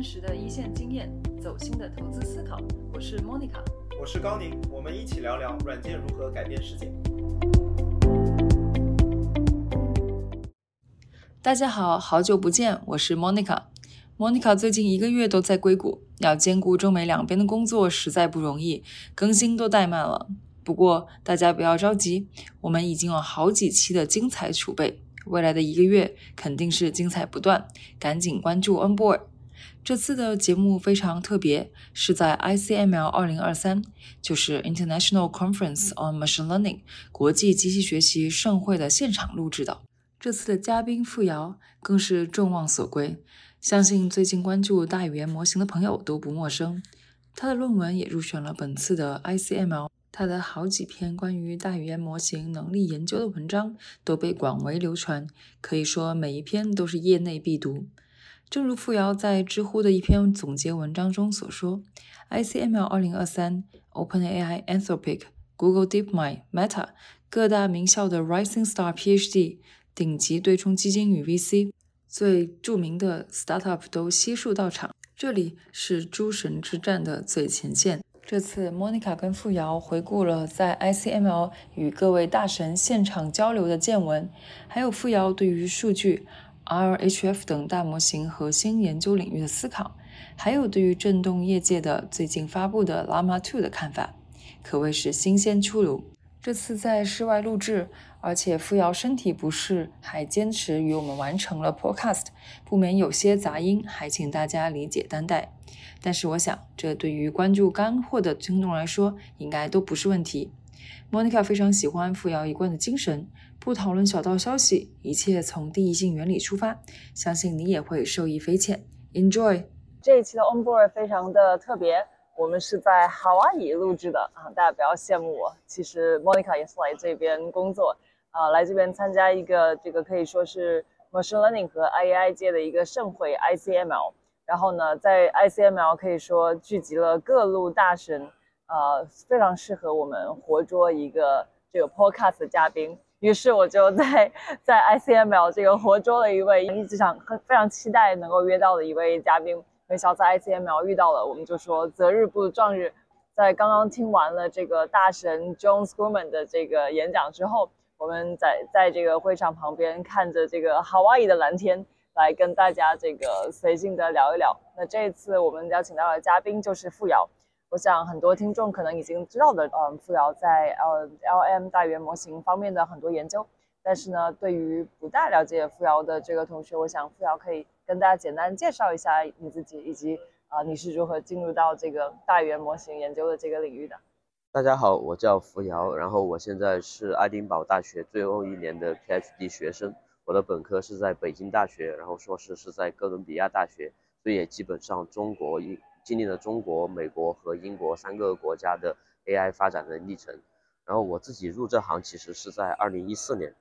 真实的一线经验，走心的投资思考。我是 Monica，我是高宁，我们一起聊聊软件如何改变世界。大家好，好久不见，我是 Monica。Monica 最近一个月都在硅谷，要兼顾中美两边的工作实在不容易，更新都怠慢了。不过大家不要着急，我们已经有好几期的精彩储备。未来的一个月肯定是精彩不断，赶紧关注 Onboard。这次的节目非常特别，是在 ICML 二零二三，就是 International Conference on Machine Learning 国际机器学习盛会的现场录制的。这次的嘉宾付瑶更是众望所归，相信最近关注大语言模型的朋友都不陌生。他的论文也入选了本次的 ICML。他的好几篇关于大语言模型能力研究的文章都被广为流传，可以说每一篇都是业内必读。正如付瑶在知乎的一篇总结文章中所说，ICML 2023、OpenAI、Anthropic、Google DeepMind、Meta 各大名校的 Rising Star PhD、顶级对冲基金与 VC、最著名的 Startup 都悉数到场，这里是诸神之战的最前线。这次，Monica 跟付瑶回顾了在 ICML 与各位大神现场交流的见闻，还有付瑶对于数据、RHF 等大模型核心研究领域的思考，还有对于震动业界的最近发布的 Llama 2的看法，可谓是新鲜出炉。这次在室外录制，而且付瑶身体不适，还坚持与我们完成了 Podcast，不免有些杂音，还请大家理解担待。但是我想，这对于关注干货的听众来说，应该都不是问题。Monica 非常喜欢付瑶一贯的精神，不讨论小道消息，一切从第一性原理出发，相信你也会受益匪浅。Enjoy 这一期的 Onboard 非常的特别，我们是在夏威夷录制的啊，大家不要羡慕我，其实 Monica 也是来这边工作啊，来这边参加一个这个可以说是 Machine Learning 和 AI 界的一个盛会 ICML。然后呢，在 ICML 可以说聚集了各路大神，呃，非常适合我们活捉一个这个 podcast 的嘉宾。于是我就在在 ICML 这个活捉了一位一直想很非常期待能够约到的一位嘉宾，没想到在 ICML 遇到了。我们就说择日不如撞日，在刚刚听完了这个大神 John Scruman 的这个演讲之后，我们在在这个会场旁边看着这个 Hawaii 的蓝天。来跟大家这个随性的聊一聊。那这一次我们邀请到的嘉宾就是付瑶。我想很多听众可能已经知道的，嗯，付瑶在呃 LM 大语言模型方面的很多研究。但是呢，对于不大了解付瑶的这个同学，我想付瑶可以跟大家简单介绍一下你自己，以及啊你是如何进入到这个大语言模型研究的这个领域的。大家好，我叫付瑶，然后我现在是爱丁堡大学最后一年的 PhD 学生。我的本科是在北京大学，然后硕士是在哥伦比亚大学，所以也基本上中国经经历了中国、美国和英国三个国家的 AI 发展的历程。然后我自己入这行其实是在二零一四年，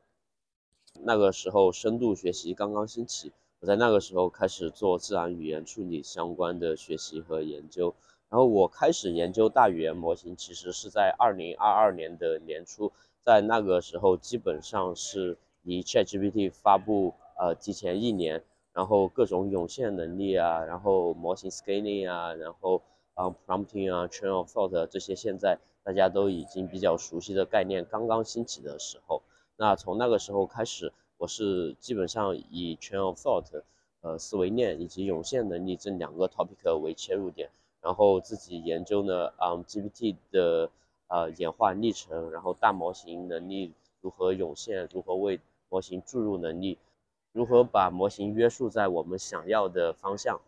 那个时候深度学习刚刚兴起，我在那个时候开始做自然语言处理相关的学习和研究。然后我开始研究大语言模型，其实是在二零二二年的年初，在那个时候基本上是。离 ChatGPT 发布呃提前一年，然后各种涌现能力啊，然后模型 scaling 啊，然后啊 prompting 啊，chain of thought 这些现在大家都已经比较熟悉的概念刚刚兴起的时候，那从那个时候开始，我是基本上以 chain of thought 呃思维链以及涌现能力这两个 topic 为切入点，然后自己研究呢啊 GPT 的呃演化历程，然后大模型能力如何涌现，如何为模型注入能力，如何把模型约束在我们想要的方向？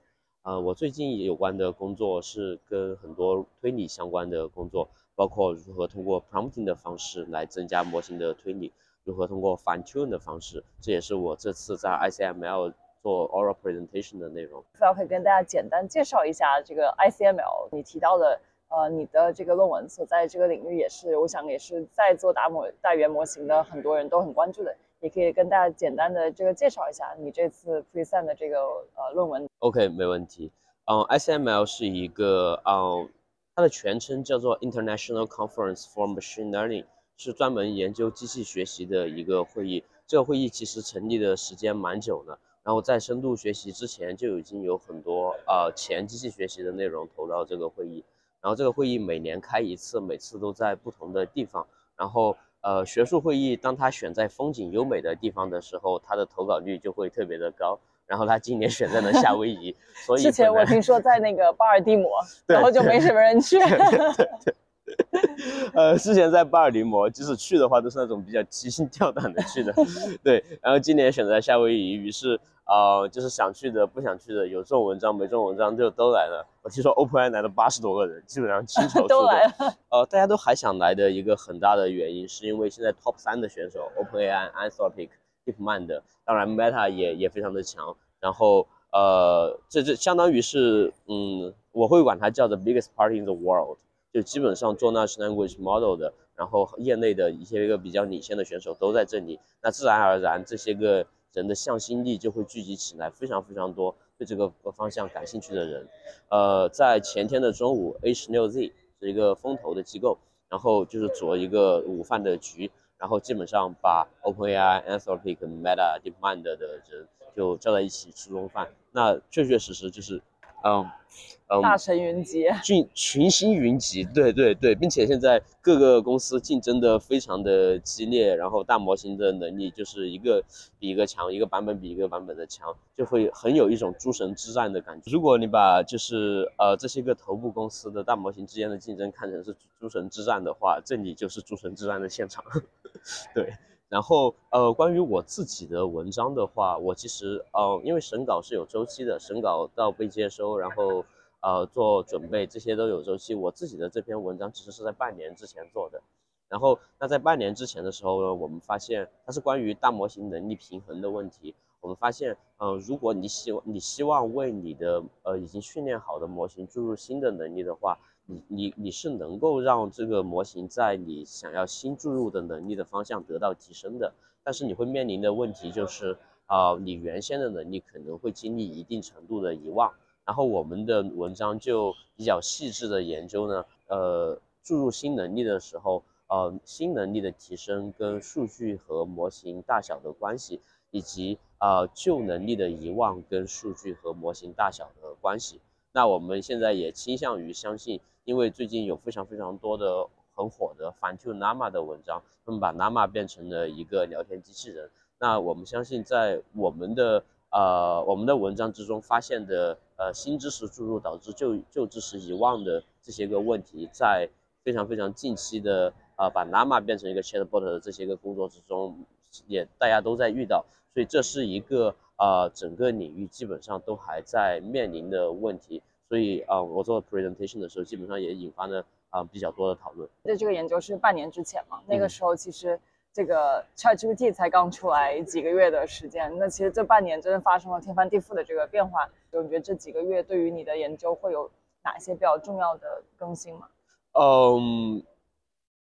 呃，我最近有关的工作是跟很多推理相关的工作，包括如何通过 prompting 的方式来增加模型的推理，如何通过 fine tune 的方式，这也是我这次在 ICML 做 oral presentation 的内容。要可以跟大家简单介绍一下这个 ICML，你提到的呃你的这个论文所在这个领域也是，我想也是在做大模大语言模型的很多人都很关注的。也可以跟大家简单的这个介绍一下你这次 present 的这个呃论文。OK，没问题。嗯，ICML 是一个嗯，它的全称叫做 International Conference for Machine Learning，是专门研究机器学习的一个会议。这个会议其实成立的时间蛮久了，然后在深度学习之前就已经有很多呃前机器学习的内容投到这个会议。然后这个会议每年开一次，每次都在不同的地方。然后呃学术会议，当他选在风景优美的地方的时候，他的投稿率就会特别的高。然后他今年选在了 夏威夷，所以之前我听说在那个巴尔的摩，然后就没什么人去。呃，之前在巴尔的摩，即使去的话，都是那种比较提心吊胆的去的。对，然后今年选择夏威夷，于是啊，就是想去的、不想去的，有这种文章、没这种文章就都来了。我听说 OpenAI 来了八十多个人，基本上倾巢 都来了。呃，大家都还想来的一个很大的原因，是因为现在 Top 三的选手 OpenAI、Anthropic。DeepMind，当然 Meta 也也非常的强，然后呃，这这相当于是，嗯，我会管它叫做 biggest party in the world，就基本上做 Large Language Model 的，然后业内的一些个比较领先的选手都在这里，那自然而然这些个人的向心力就会聚集起来，非常非常多对这个方向感兴趣的人，呃，在前天的中午，A 十六 Z 是一个风投的机构，然后就是组了一个午饭的局。然后基本上把 OpenAI、Anthropic、Meta、DeepMind 的人就叫在一起吃中饭，那确确实实就是，嗯嗯。大神云集，群群星云集，对对对，并且现在各个公司竞争的非常的激烈，然后大模型的能力就是一个比一个强，一个版本比一个版本的强，就会很有一种诸神之战的感觉。如果你把就是呃这些个头部公司的大模型之间的竞争看成是诸神之战的话，这里就是诸神之战的现场，对。然后，呃，关于我自己的文章的话，我其实，呃，因为审稿是有周期的，审稿到被接收，然后，呃，做准备，这些都有周期。我自己的这篇文章其实是在半年之前做的。然后，那在半年之前的时候呢，我们发现它是关于大模型能力平衡的问题。我们发现，呃，如果你希望你希望为你的呃已经训练好的模型注入新的能力的话，你你你是能够让这个模型在你想要新注入的能力的方向得到提升的，但是你会面临的问题就是，啊，你原先的能力可能会经历一定程度的遗忘。然后我们的文章就比较细致的研究呢，呃，注入新能力的时候，呃，新能力的提升跟数据和模型大小的关系，以及啊旧能力的遗忘跟数据和模型大小的关系。那我们现在也倾向于相信。因为最近有非常非常多的很火的反 to Nama 的文章，他们把 Nama 变成了一个聊天机器人。那我们相信，在我们的呃我们的文章之中发现的呃新知识注入导致旧旧知识遗忘的这些个问题，在非常非常近期的呃把 Nama 变成一个 Chatbot 的这些个工作之中，也大家都在遇到。所以这是一个呃整个领域基本上都还在面临的问题。所以啊，我做 presentation 的时候，基本上也引发了啊比较多的讨论。对这个研究是半年之前嘛，那个时候其实这个 ChatGPT 才刚出来几个月的时间，那其实这半年真的发生了天翻地覆的这个变化。就你觉得这几个月对于你的研究会有哪些比较重要的更新吗？嗯，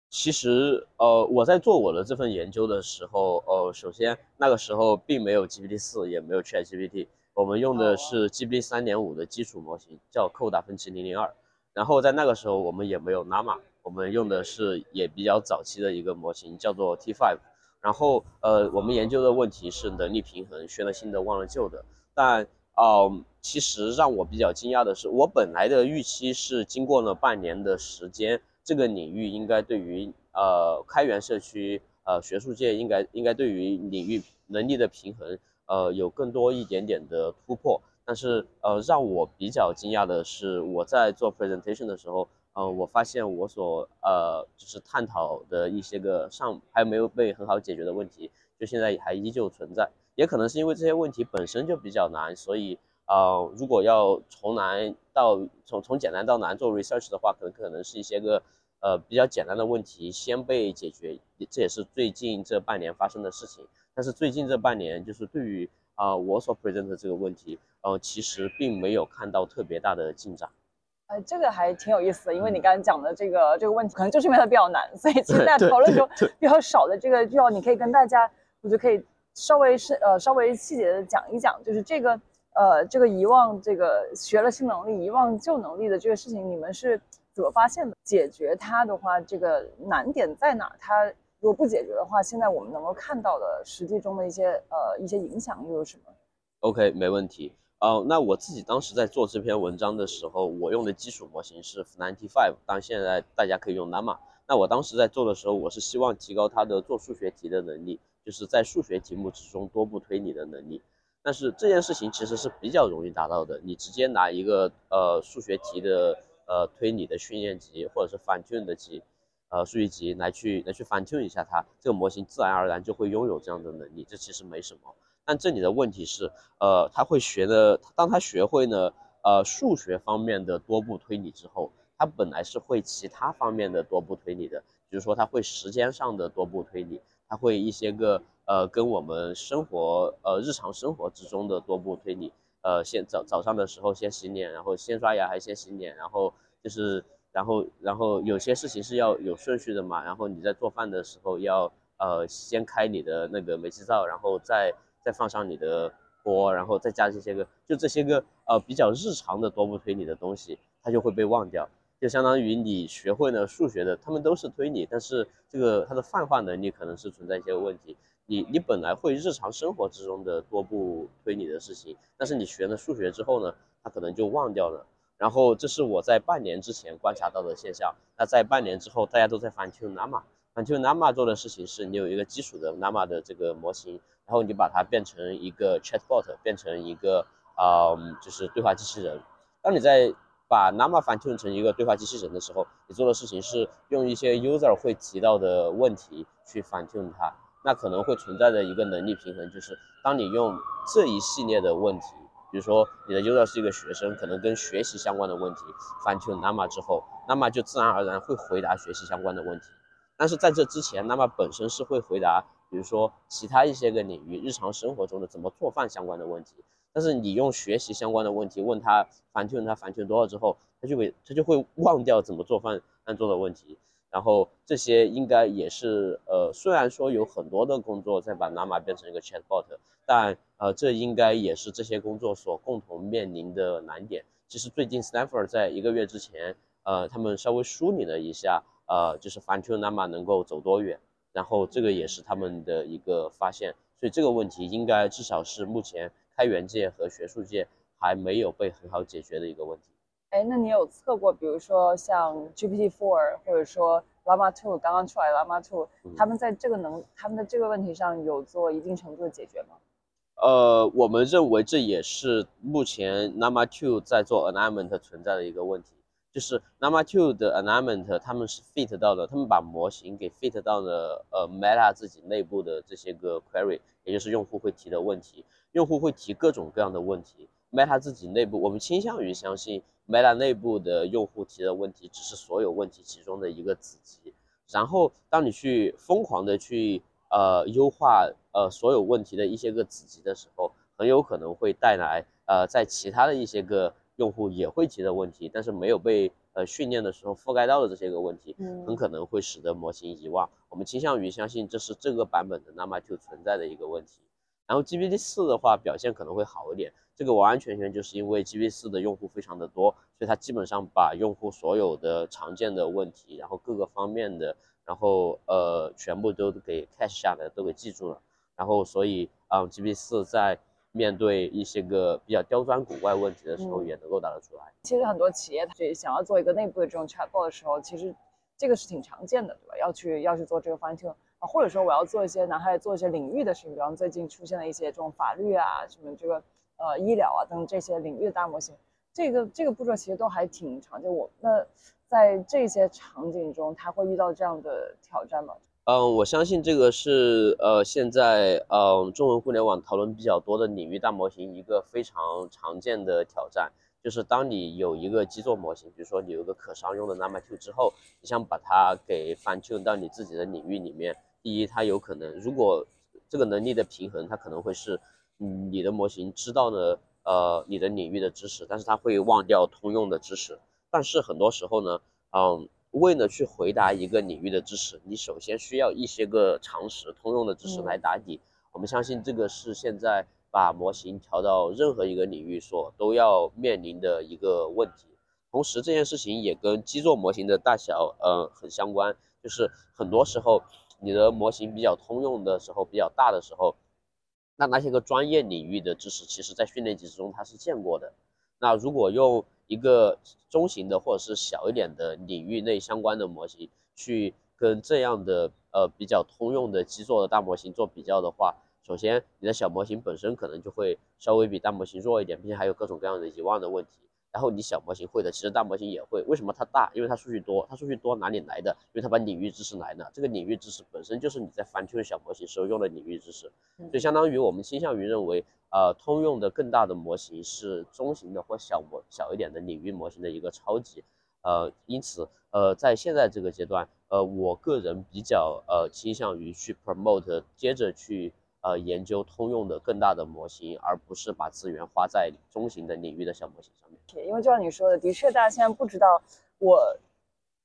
其实呃我在做我的这份研究的时候，呃首先那个时候并没有 GPT 四，也没有 ChatGPT。我们用的是 GPT 三点五的基础模型，叫扣达芬奇零零二。然后在那个时候，我们也没有 Llama，我们用的是也比较早期的一个模型，叫做 T5。然后呃，我们研究的问题是能力平衡，学了新的忘了旧的。但哦，其实让我比较惊讶的是，我本来的预期是经过了半年的时间，这个领域应该对于呃开源社区呃学术界应该应该对于领域能力的平衡。呃，有更多一点点的突破，但是呃，让我比较惊讶的是，我在做 presentation 的时候，呃，我发现我所呃就是探讨的一些个上还没有被很好解决的问题，就现在还依旧存在，也可能是因为这些问题本身就比较难，所以呃，如果要从难到从从简单到难做 research 的话，可能可能是一些个呃比较简单的问题先被解决，这也是最近这半年发生的事情。但是最近这半年，就是对于啊我所 present 的这个问题，呃，其实并没有看到特别大的进展。呃，这个还挺有意思的，因为你刚才讲的这个这个问题，可能就是因为它比较难，所以其实 大家讨论中比较少的这个，就要你可以跟大家，我觉得可以稍微是呃稍微细节的讲一讲，就是这个呃这个遗忘这个学了新能力遗忘旧能力的这个事情，你们是怎么发现的？解决它的话，这个难点在哪？它如果不解决的话，现在我们能够看到的实际中的一些呃一些影响又有什么？OK，没问题。哦，那我自己当时在做这篇文章的时候，我用的基础模型是 Ninety Five，当然现在大家可以用 Llama。那我当时在做的时候，我是希望提高它的做数学题的能力，就是在数学题目之中多步推理的能力。但是这件事情其实是比较容易达到的，你直接拿一个呃数学题的呃推理的训练集或者是 fine tune 的集，呃数据集来去来去 fine tune 一下它，这个模型自然而然就会拥有这样的能力，这其实没什么。但这里的问题是，呃，他会学的，当他学会呢，呃，数学方面的多步推理之后，他本来是会其他方面的多步推理的，比如说他会时间上的多步推理，他会一些个，呃，跟我们生活，呃，日常生活之中的多步推理，呃，先早早上的时候先洗脸，然后先刷牙还先洗脸，然后就是，然后然后有些事情是要有顺序的嘛，然后你在做饭的时候要，呃，先开你的那个煤气灶，然后再。再放上你的锅，然后再加这些个，就这些个呃比较日常的多步推理的东西，它就会被忘掉，就相当于你学会了数学的，他们都是推理，但是这个它的泛化能力可能是存在一些问题。你你本来会日常生活之中的多步推理的事情，但是你学了数学之后呢，它可能就忘掉了。然后这是我在半年之前观察到的现象。那在半年之后，大家都在反 tune Llama，反 tune Llama 做的事情是你有一个基础的 Llama 的这个模型。然后你把它变成一个 chatbot，变成一个啊，就是对话机器人。当你在把 Llama fine tune 成一个对话机器人的时候，你做的事情是用一些 user 会提到的问题去 fine tune 它。那可能会存在的一个能力平衡就是，当你用这一系列的问题，比如说你的 user 是一个学生，可能跟学习相关的问题 fine tune Llama 之后，Nama 就自然而然会回答学习相关的问题。但是在这之前，Nama 本身是会回答。比如说其他一些个领域，日常生活中的怎么做饭相关的问题，但是你用学习相关的问题问他反问他反问多了之后，他就会他就会忘掉怎么做饭按做的问题，然后这些应该也是呃，虽然说有很多的工作在把 Nama 变成一个 Chatbot，但呃这应该也是这些工作所共同面临的难点。其实最近 Stanford 在一个月之前，呃，他们稍微梳理了一下，呃，就是反问 Llama 能够走多远。然后这个也是他们的一个发现，所以这个问题应该至少是目前开源界和学术界还没有被很好解决的一个问题。哎，那你有测过，比如说像 GPT-4 或者说 Llama 2刚刚出来 Llama 2，他们在这个能他们的这个问题上有做一定程度的解决吗？呃，我们认为这也是目前 Llama 2在做 alignment 存在的一个问题。就是 Llama 2的 alignment，他们是 fit 到了，他们把模型给 fit 到了呃 Meta 自己内部的这些个 query，也就是用户会提的问题，用户会提各种各样的问题。Meta 自己内部，我们倾向于相信 Meta 内部的用户提的问题只是所有问题其中的一个子集。然后当你去疯狂的去呃优化呃所有问题的一些个子集的时候，很有可能会带来呃在其他的一些个。用户也会提的问题，但是没有被呃训练的时候覆盖到的这些个问题，很可能会使得模型遗忘。我们倾向于相信这是这个版本的 Llama 2存在的一个问题。然后 GPT 四的话表现可能会好一点，这个完完全全就是因为 GPT 四的用户非常的多，所以它基本上把用户所有的常见的问题，然后各个方面的，然后呃全部都给 cache 下来，都给记住了。然后所以啊 GPT 四在面对一些个比较刁钻古怪问题的时候，也能够答得出来。其实很多企业它想要做一个内部的这种 chatbot 的时候，其实这个是挺常见的，对吧？要去要去做这个 fine tune 啊，或者说我要做一些拿它来做一些领域的事情，比方最近出现了一些这种法律啊、什么这个呃医疗啊等这些领域的大模型，这个这个步骤其实都还挺常见。我那在这些场景中，他会遇到这样的挑战吗？嗯，我相信这个是呃现在嗯中文互联网讨论比较多的领域大模型一个非常常见的挑战，就是当你有一个基座模型，比如说你有一个可商用的 Llama 2之后，你想把它给 fine tune 到你自己的领域里面，第一，它有可能如果这个能力的平衡，它可能会是你的模型知道呢呃你的领域的知识，但是它会忘掉通用的知识，但是很多时候呢，嗯。为了去回答一个领域的知识，你首先需要一些个常识、通用的知识来打底。我们相信这个是现在把模型调到任何一个领域所都要面临的一个问题。同时，这件事情也跟基座模型的大小，呃，很相关。就是很多时候，你的模型比较通用的时候，比较大的时候，那那些个专业领域的知识，其实在训练集之中它是见过的。那如果用一个中型的或者是小一点的领域内相关的模型去跟这样的呃比较通用的基座的大模型做比较的话，首先你的小模型本身可能就会稍微比大模型弱一点，并且还有各种各样的遗忘的问题。然后你小模型会的，其实大模型也会。为什么它大？因为它数据多。它数据多哪里来的？因为它把领域知识来了。这个领域知识本身就是你在 fine tune 小模型时候用的领域知识，所以相当于我们倾向于认为，呃，通用的更大的模型是中型的或小模小一点的领域模型的一个超级。呃，因此，呃，在现在这个阶段，呃，我个人比较呃倾向于去 promote，接着去。呃，研究通用的更大的模型，而不是把资源花在中型的领域的小模型上面。因为就像你说的，的确，大家现在不知道我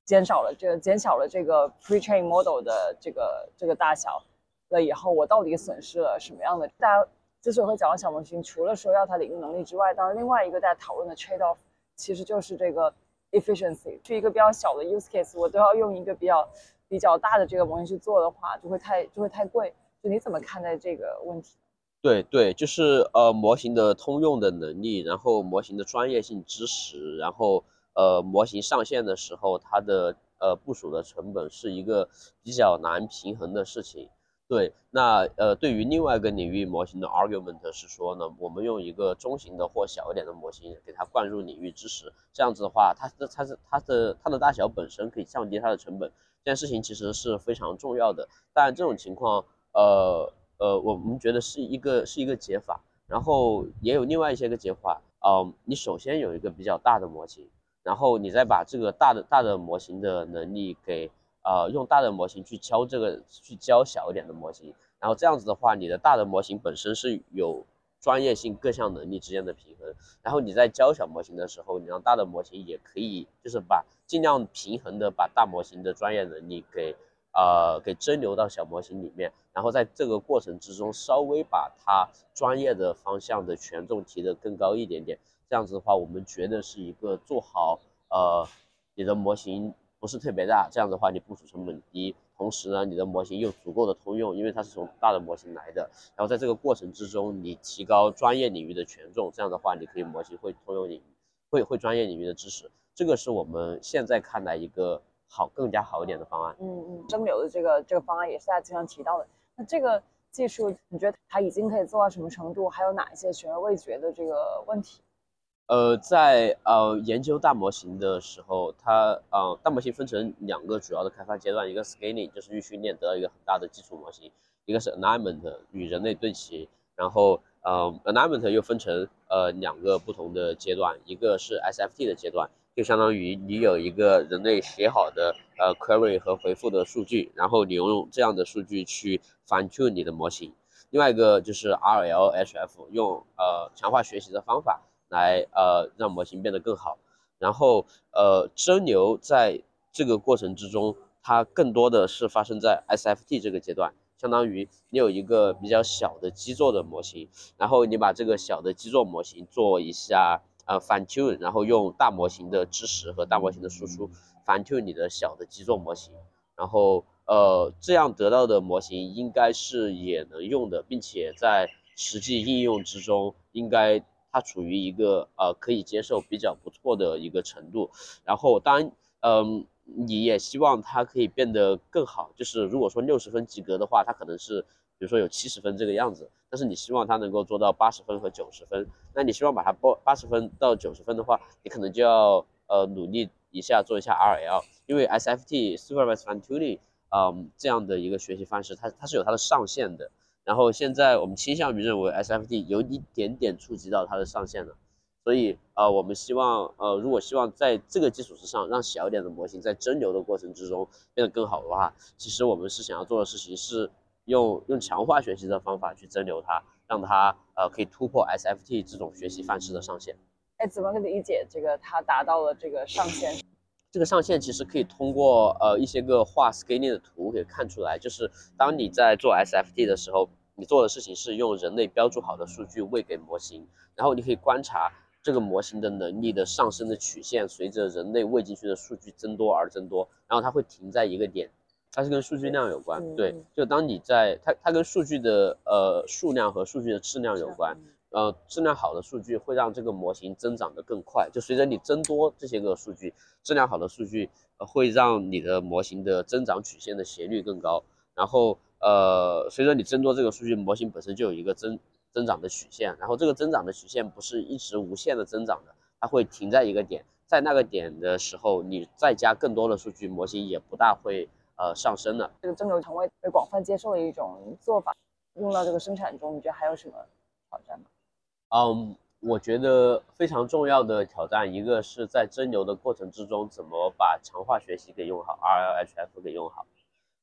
减少了这个减小了这个 pre-train model 的这个这个大小了以后，我到底损失了什么样的？大家之所以会讲到小模型，除了说要它领域能力之外，当然另外一个大家讨论的 trade off 其实就是这个 efficiency。去一个比较小的 use case，我都要用一个比较比较大的这个模型去做的话，就会太就会太贵。你怎么看待这个问题？对对，就是呃模型的通用的能力，然后模型的专业性知识，然后呃模型上线的时候，它的呃部署的成本是一个比较难平衡的事情。对，那呃对于另外一个领域模型的 argument 是说呢，我们用一个中型的或小一点的模型给它灌入领域知识，这样子的话，它的它是它的它的大小本身可以降低它的成本，这件事情其实是非常重要的。但这种情况。呃呃，我们觉得是一个是一个解法，然后也有另外一些个解法。嗯，你首先有一个比较大的模型，然后你再把这个大的大的模型的能力给呃用大的模型去教这个去教小一点的模型，然后这样子的话，你的大的模型本身是有专业性各项能力之间的平衡，然后你在教小模型的时候，你让大的模型也可以就是把尽量平衡的把大模型的专业能力给。呃，给蒸馏到小模型里面，然后在这个过程之中，稍微把它专业的方向的权重提得更高一点点。这样子的话，我们觉得是一个做好呃，你的模型不是特别大，这样的话你部署成本低，同时呢，你的模型又足够的通用，因为它是从大的模型来的。然后在这个过程之中，你提高专业领域的权重，这样的话，你可以模型会通用领域，会会专业领域的知识。这个是我们现在看来一个。好，更加好一点的方案。嗯嗯，蒸馏的这个这个方案也是大家经常提到的。那这个技术，你觉得它已经可以做到什么程度？还有哪一些悬而未决的这个问题？呃，在呃研究大模型的时候，它呃大模型分成两个主要的开发阶段，一个 scaling 就是预训练得到一个很大的基础模型，一个是 alignment 与人类对齐，然后呃 alignment 又分成呃两个不同的阶段，一个是 SFT 的阶段。就相当于你有一个人类写好的呃 query 和回复的数据，然后你用这样的数据去 fine tune 你的模型。另外一个就是 RLHF，用呃强化学习的方法来呃让模型变得更好。然后呃蒸馏在这个过程之中，它更多的是发生在 SFT 这个阶段，相当于你有一个比较小的基座的模型，然后你把这个小的基座模型做一下。呃，fine tune，然后用大模型的知识和大模型的输出 fine tune 你的小的基座模型，然后呃，这样得到的模型应该是也能用的，并且在实际应用之中，应该它处于一个呃可以接受比较不错的一个程度。然后当然，嗯，你也希望它可以变得更好，就是如果说六十分及格的话，它可能是。比如说有七十分这个样子，但是你希望它能够做到八十分和九十分，那你希望把它报八十分到九十分的话，你可能就要呃努力一下做一下 RL，因为 SFT Supervised Fine Tuning，嗯这样的一个学习方式，它它是有它的上限的。然后现在我们倾向于认为 SFT 有一点点触及到它的上限了，所以呃我们希望呃如果希望在这个基础之上，让小一点的模型在蒸馏的过程之中变得更好的话，其实我们是想要做的事情是。用用强化学习的方法去蒸馏它，让它呃可以突破 SFT 这种学习范式的上限。哎，怎么理解这个它达到了这个上限？这个上限其实可以通过呃一些个画 scaling 的图给看出来，就是当你在做 SFT 的时候，你做的事情是用人类标注好的数据喂给模型，然后你可以观察这个模型的能力的上升的曲线，随着人类喂进去的数据增多而增多，然后它会停在一个点。它是跟数据量有关。嗯对嗯，就当你在它它跟数据的呃数量和数据的质量有关。嗯呃，质量好的数据会让这个模型增长得更快。就随着你增多这些个数据，质量好的数据、呃、会让你的模型的增长曲线的斜率更高。然后呃，随着你增多这个数据，模型本身就有一个增增长的曲线。然后这个增长的曲线不是一直无限的增长的，它会停在一个点，在那个点的时候，你再加更多的数据，模型也不大会呃上升的。这个蒸馏成为被广泛接受的一种做法，用到这个生产中，你觉得还有什么挑战吗？嗯，我觉得非常重要的挑战，一个是在蒸馏的过程之中，怎么把强化学习给用好，RLHF 给用好。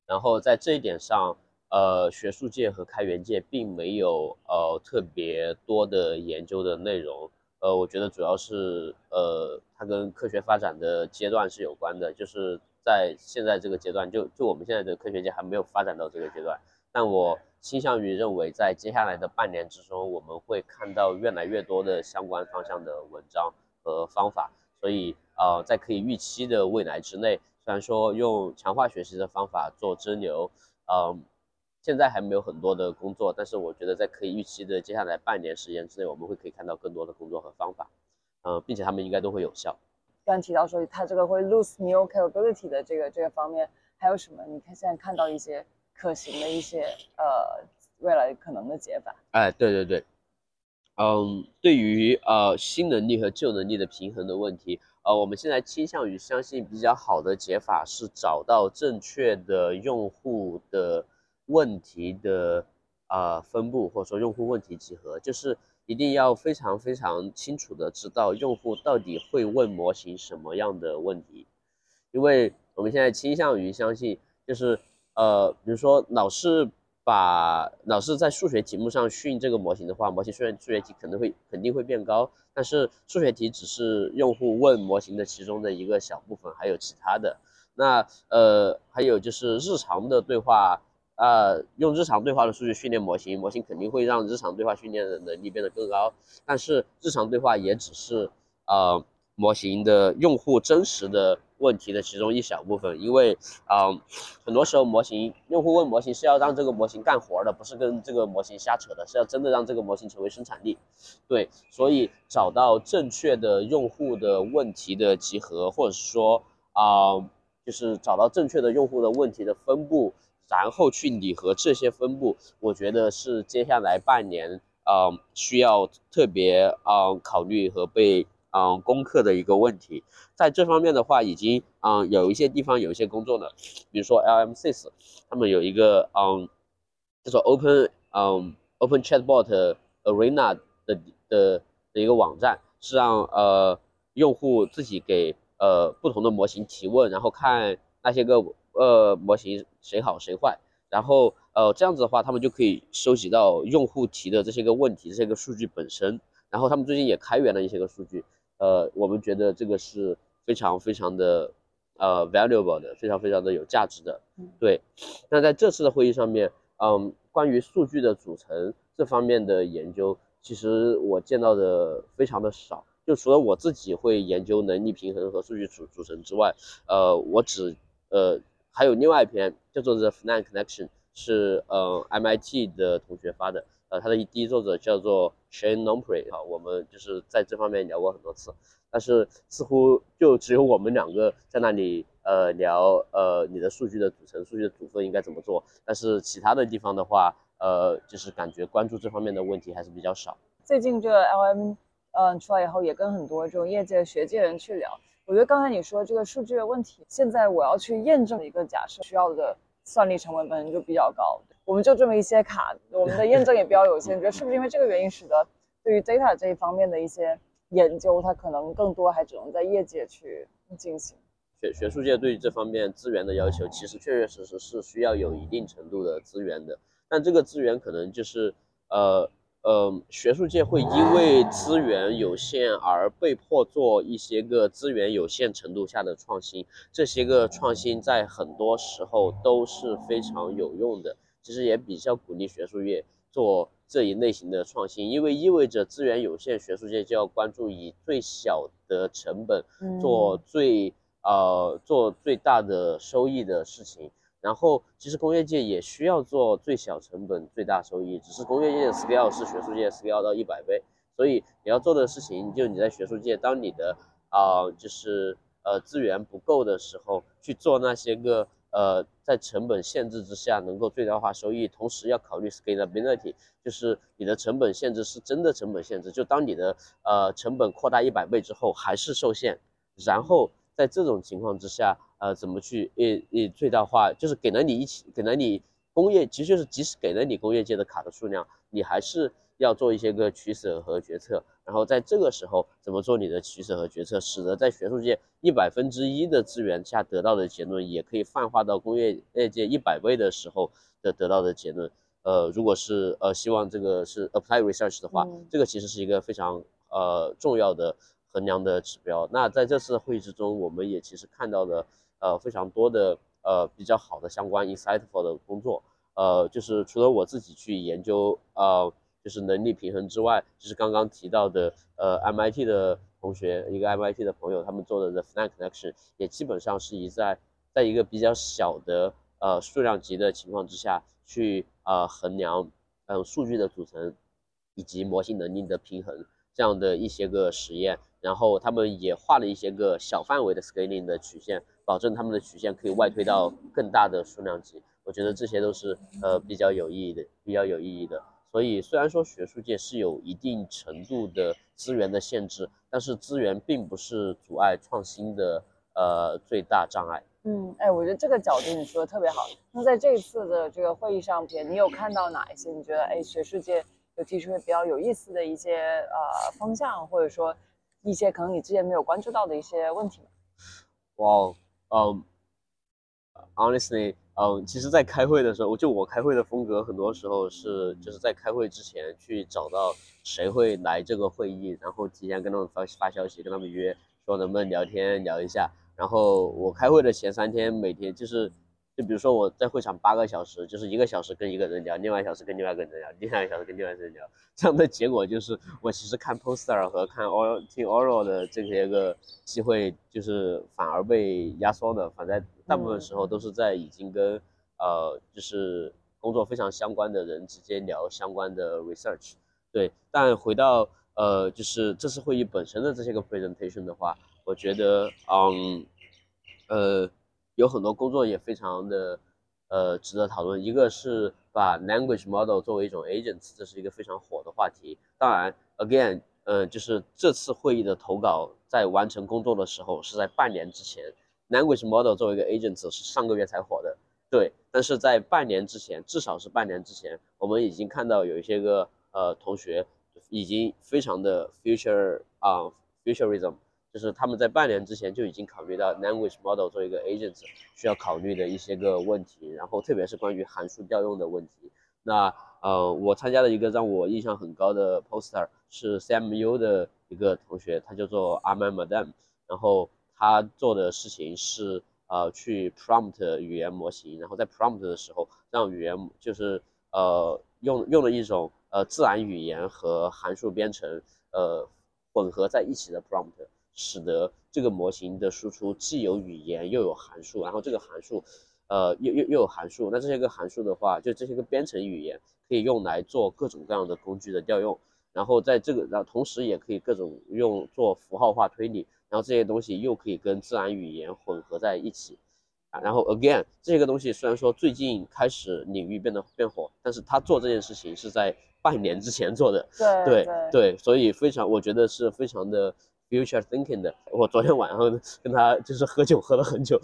然后在这一点上，呃，学术界和开源界并没有呃特别多的研究的内容。呃，我觉得主要是呃，它跟科学发展的阶段是有关的，就是在现在这个阶段，就就我们现在的科学界还没有发展到这个阶段。但我倾向于认为，在接下来的半年之中，我们会看到越来越多的相关方向的文章和方法。所以，呃，在可以预期的未来之内，虽然说用强化学习的方法做蒸馏，嗯，现在还没有很多的工作，但是我觉得在可以预期的接下来半年时间之内，我们会可以看到更多的工作和方法，嗯，并且他们应该都会有效。刚提到说它这个会 lose new capability 的这个这个方面，还有什么？你看现在看到一些可行的一些呃未来可能的解法。哎，对对对，嗯，对于呃新能力和旧能力的平衡的问题，呃，我们现在倾向于相信比较好的解法是找到正确的用户的问题的呃分布，或者说用户问题集合，就是一定要非常非常清楚的知道用户到底会问模型什么样的问题，因为我们现在倾向于相信，就是呃，比如说老是把老是在数学题目上训这个模型的话，模型数学数学题可能会肯定会变高，但是数学题只是用户问模型的其中的一个小部分，还有其他的。那呃，还有就是日常的对话，呃，用日常对话的数据训练模型，模型肯定会让日常对话训练的能力变得更高。但是日常对话也只是呃模型的用户真实的问题的其中一小部分，因为啊、很多时候模型用户问模型是要让这个模型干活的，不是跟这个模型瞎扯的，是要真的让这个模型成为生产力。对，所以找到正确的用户的问题的集合，或者说啊、就是找到正确的用户的问题的分布，然后去拟合这些分布，我觉得是接下来半年呃需要特别呃考虑和被嗯、攻克的一个问题。在这方面的话，已经嗯、有一些地方有一些工作了，比如说 LMCIS，他们有一个嗯叫做 Open 嗯 Open Chatbot Arena 的的的一个网站，是让呃用户自己给呃不同的模型提问，然后看那些个呃模型谁好谁坏，然后呃这样子的话，他们就可以收集到用户提的这些个问题这些个数据本身，然后他们最近也开源了一些个数据，呃我们觉得这个是非常非常的呃 valuable 的，非常非常的有价值的嗯，对。那在这次的会议上面，嗯，关于数据的组成这方面的研究，其实我见到的非常的少。就除了我自己会研究能力平衡和数据组组成之外，呃，我只呃还有另外一篇叫做 The Flan Connection，是呃 MIT 的同学发的，呃，他的第一作者叫做 Shane Nombre，啊，我们就是在这方面聊过很多次，但是似乎就只有我们两个在那里呃聊呃你的数据的组成、数据的组分应该怎么做，但是其他的地方的话，呃，就是感觉关注这方面的问题还是比较少。最近这 LM 嗯出来以后，也跟很多这种业界学界人去聊。我觉得刚才你说这个数据的问题，现在我要去验证一个假设，需要的算力成本本身就比较高，我们就这么一些卡，我们的验证也比较有限。你觉得是不是因为这个原因，使得对于 data 这一方面的一些研究，它可能更多还只能在业界去进行？学学术界对于这方面资源的要求，其实确确实实是需要有一定程度的资源的，但这个资源可能就是呃呃，学术界会因为资源有限而被迫做一些个资源有限程度下的创新，这些个创新在很多时候都是非常有用的，其实也比较鼓励学术界做这一类型的创新，因为意味着资源有限，学术界就要关注以最小的成本做最呃做最大的收益的事情，然后其实工业界也需要做最小成本最大收益，只是工业界的 scale 是学术界 scale 到一百倍，所以你要做的事情就你在学术界，当你的啊就是呃资源不够的时候，去做那些个呃在成本限制之下能够最大化收益，同时要考虑 scalability，就是你的成本限制是真的成本限制，就当你的呃成本扩大一百倍之后还是受限，然后在这种情况之下。呃，怎么去诶诶最大化？就是给了你一起，给了你工业，其实就是即使给了你工业界的卡的数量，你还是要做一些个取舍和决策。然后在这个时候，怎么做你的取舍和决策，使得在学术界一百分之一的资源下得到的结论，也可以泛化到工业业界一百倍的时候的得到的结论。呃，如果是呃希望这个是 apply research 的话，这个其实是一个非常呃重要的衡量的指标。那在这次会议之中，我们也其实看到了。呃，非常多的呃比较好的相关 insightful 的工作，呃，就是除了我自己去研究呃，就是能力平衡之外，就是刚刚提到的呃 MIT 的同学，一个 MIT 的朋友，他们做的 the f n a connection 也基本上是以在在一个比较小的呃数量级的情况之下去呃衡量嗯数据的组成以及模型能力的平衡这样的一些个实验，然后他们也画了一些个小范围的 scaling 的曲线。保证他们的曲线可以外推到更大的数量级，我觉得这些都是呃比较有意义的，比较有意义的。所以虽然说学术界是有一定程度的资源的限制，但是资源并不是阻碍创新的呃最大障碍。嗯，哎，我觉得这个角度你说的特别好。那在这一次的这个会议上边，你有看到哪一些你觉得哎学术界有提出比较有意思的一些呃方向，或者说一些可能你之前没有关注到的一些问题吗？哇。嗯，honestly，嗯，其实，在开会的时候，就我开会的风格，很多时候是就是在开会之前去找到谁会来这个会议，然后提前跟他们发发消息，跟他们约，说能不能聊天聊一下。然后我开会的前三天，每天就是。就比如说我在会场八个小时，就是一个小时跟一个人聊，另外一小时跟另外一个人聊，另外一小时跟另外一个人聊，这样的结果就是我其实看 poster 和看 oral 听 oral 的这些个机会，就是反而被压缩的。反正大部分时候都是在已经跟呃就是工作非常相关的人直接聊相关的 research。对，但回到呃就是这次会议本身的这些个 presentation 的话，我觉得嗯呃。有很多工作也非常的，呃，值得讨论。一个是把 language model 作为一种 agents，这是一个非常火的话题。当然，again，呃，就是这次会议的投稿在完成工作的时候是在半年之前，language model 作为一个 agents 是上个月才火的。对，但是在半年之前，至少是半年之前，我们已经看到有一些个呃同学已经非常的 future 啊 futurism。就是他们在半年之前就已经考虑到 language model 做一个 agents 需要考虑的一些个问题，然后特别是关于函数调用的问题。那呃，我参加了一个让我印象很高的 poster，是 CMU 的一个同学，他叫做 a m a n Madam，然后他做的事情是呃去 prompt 语言模型，然后在 prompt 的时候让语言就是呃用用了一种呃自然语言和函数编程呃混合在一起的 prompt。使得这个模型的输出既有语言又有函数，然后这个函数，呃，又又又有函数。那这些个函数的话，就这些个编程语言可以用来做各种各样的工具的调用，然后在这个，然后同时也可以各种用做符号化推理，然后这些东西又可以跟自然语言混合在一起，啊，然后 again 这个东西虽然说最近开始领域变得变火，但是他做这件事情是在半年之前做的，对对对，所以非常，我觉得是非常的。Future thinking 的，我昨天晚上跟他就是喝酒喝了很久，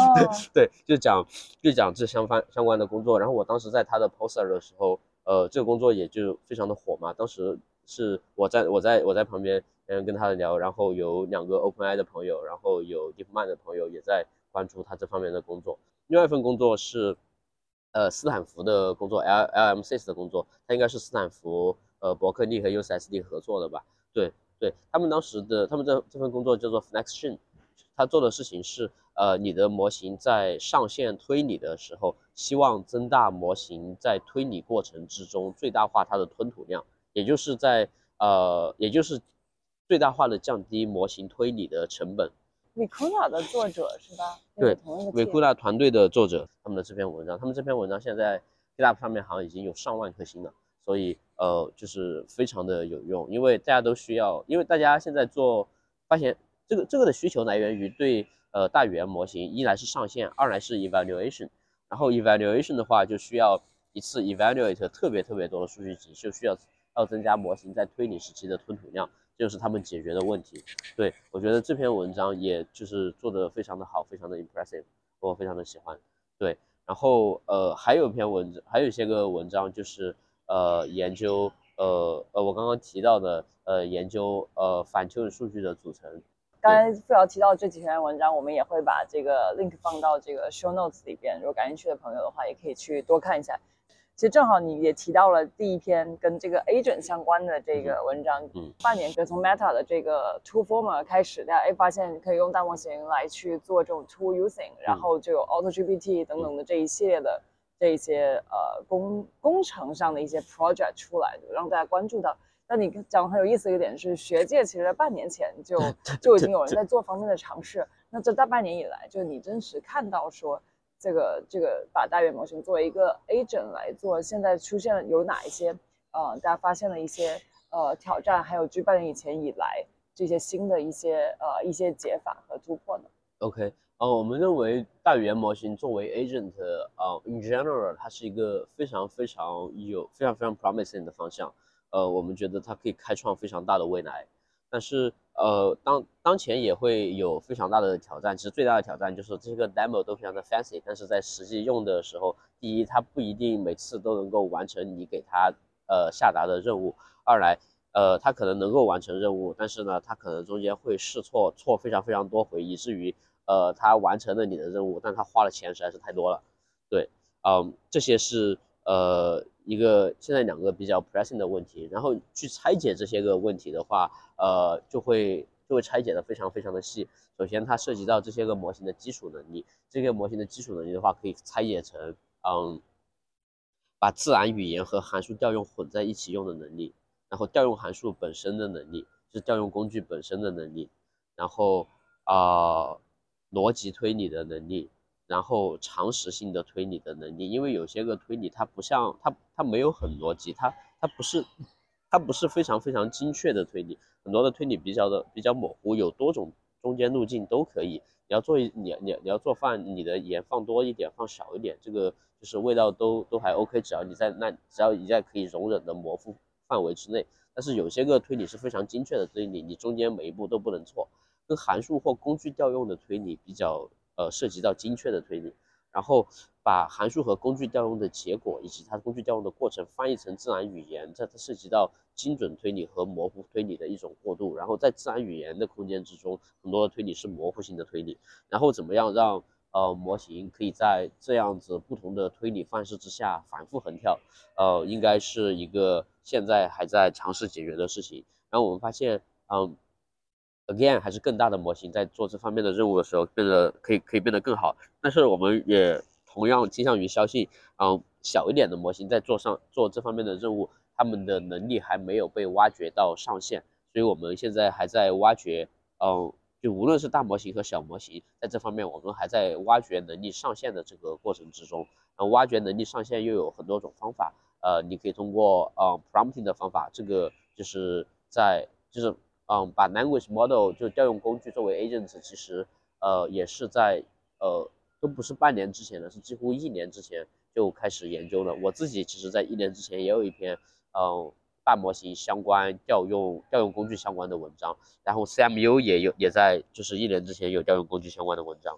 对，就讲就讲这相关相关的工作。然后我当时在他的 poster 的时候，呃，这个工作也就非常的火嘛。当时是我在我在我在旁边嗯跟他聊，然后有两个 OpenAI 的朋友，然后有 DeepMind 的朋友也在关注他这方面的工作。另外一份工作是呃斯坦福的工作，L LM6 的工作，他应该是斯坦福呃伯克利和 USSD 合作的吧？对。对他们当时的他们这这份工作叫做 FlexShin，他做的事情是，呃，你的模型在上线推理的时候，希望增大模型在推理过程之中最大化它的吞吐量，也就是在呃，也就是最大化的降低模型推理的成本。Vicuna 的作者是吧？对维库纳团队的作者他们的这篇文章，他们这篇文章现在 GitHub 上面好像已经有上万颗星了，所以呃就是非常的有用，因为大家都需要，因为大家现在做发现这个这个的需求来源于对呃大语言模型，一来是上线，二来是 evaluation，然后 evaluation 的话就需要一次 evaluate 特别特别多的数据集，就需要要增加模型在推理时期的吞吐量。这就是他们解决的问题，对我觉得这篇文章也就是做的非常的好，非常的 impressive，我非常的喜欢。对，然后呃还有一篇文章，还有一些个文章就是呃研究呃呃我刚刚提到的呃研究呃反丘的数据的组成。刚才付瑶提到这几篇文章，我们也会把这个 link 放到这个 show notes 里边，如果感兴趣的朋友的话，也可以去多看一下。其实正好你也提到了第一篇跟这个 agent 相关的这个文章，嗯，半年就从 Meta 的这个 Toolformer 开始，大家哎发现可以用大模型来去做这种 tool using，然后就有 AutoGPT 等等的这一系列的这一些呃工工程上的一些 project 出来，就让大家关注到。那你讲的很有意思一个点是，学界其实在半年前就 就已经有人在做方面的尝试。那这大半年以来，就你真实看到说。这个这个把大语言模型作为一个 agent 来做，现在出现了有哪一些呃，大家发现了一些呃挑战，还有距半年以前以来这些新的一些呃一些解法和突破呢？OK，呃，我们认为大语言模型作为 agent，呃，in general，它是一个非常非常有非常非常 promising 的方向，呃，我们觉得它可以开创非常大的未来。但是，呃，当当前也会有非常大的挑战。其实最大的挑战就是这个 demo 都非常的 fancy，但是在实际用的时候，第一，它不一定每次都能够完成你给它呃下达的任务；二来，呃，它可能能够完成任务，但是呢，它可能中间会试错，错非常非常多回，以至于呃，他完成了你的任务，但他花的钱实在是太多了。对，嗯，这些是呃。一个现在两个比较 pressing 的问题，然后去拆解这些个问题的话，呃，就会就会拆解的非常非常的细。首先，它涉及到这些个模型的基础能力，这个模型的基础能力的话，可以拆解成，嗯，把自然语言和函数调用混在一起用的能力，然后调用函数本身的能力，是调用工具本身的能力，然后啊，逻辑推理的能力。然后常识性的推理的能力，因为有些个推理它不像它它没有很逻辑，它它不是它不是非常非常精确的推理，很多的推理比较的比较模糊，有多种中间路径都可以。你要做一你你你要做饭，你的盐放多一点放少一点，这个就是味道都都还 OK，只要你在那只要你在可以容忍的模糊范围之内。但是有些个推理是非常精确的推理，你中间每一步都不能错，跟函数或工具调用的推理比较。呃，涉及到精确的推理，然后把函数和工具调用的结果以及它工具调用的过程翻译成自然语言，这它涉及到精准推理和模糊推理的一种过渡。然后在自然语言的空间之中，很多的推理是模糊性的推理。然后怎么样让呃模型可以在这样子不同的推理范式之下反复横跳？呃，应该是一个现在还在尝试解决的事情。然后我们发现，嗯。Again，还是更大的模型在做这方面的任务的时候变得可以可以变得更好，但是我们也同样倾向于相信，嗯，小一点的模型在做上做这方面的任务，他们的能力还没有被挖掘到上限，所以我们现在还在挖掘，嗯，就无论是大模型和小模型，在这方面我们还在挖掘能力上限的这个过程之中，嗯，挖掘能力上限又有很多种方法，呃，你可以通过嗯 prompting 的方法，这个就是在就是。嗯，把 language model 就调用工具作为 agent，其实呃也是在呃都不是半年之前的，是几乎一年之前就开始研究了。我自己其实在一年之前也有一篇嗯大模型相关调用调用工具相关的文章，然后 CMU 也有也在就是一年之前有调用工具相关的文章。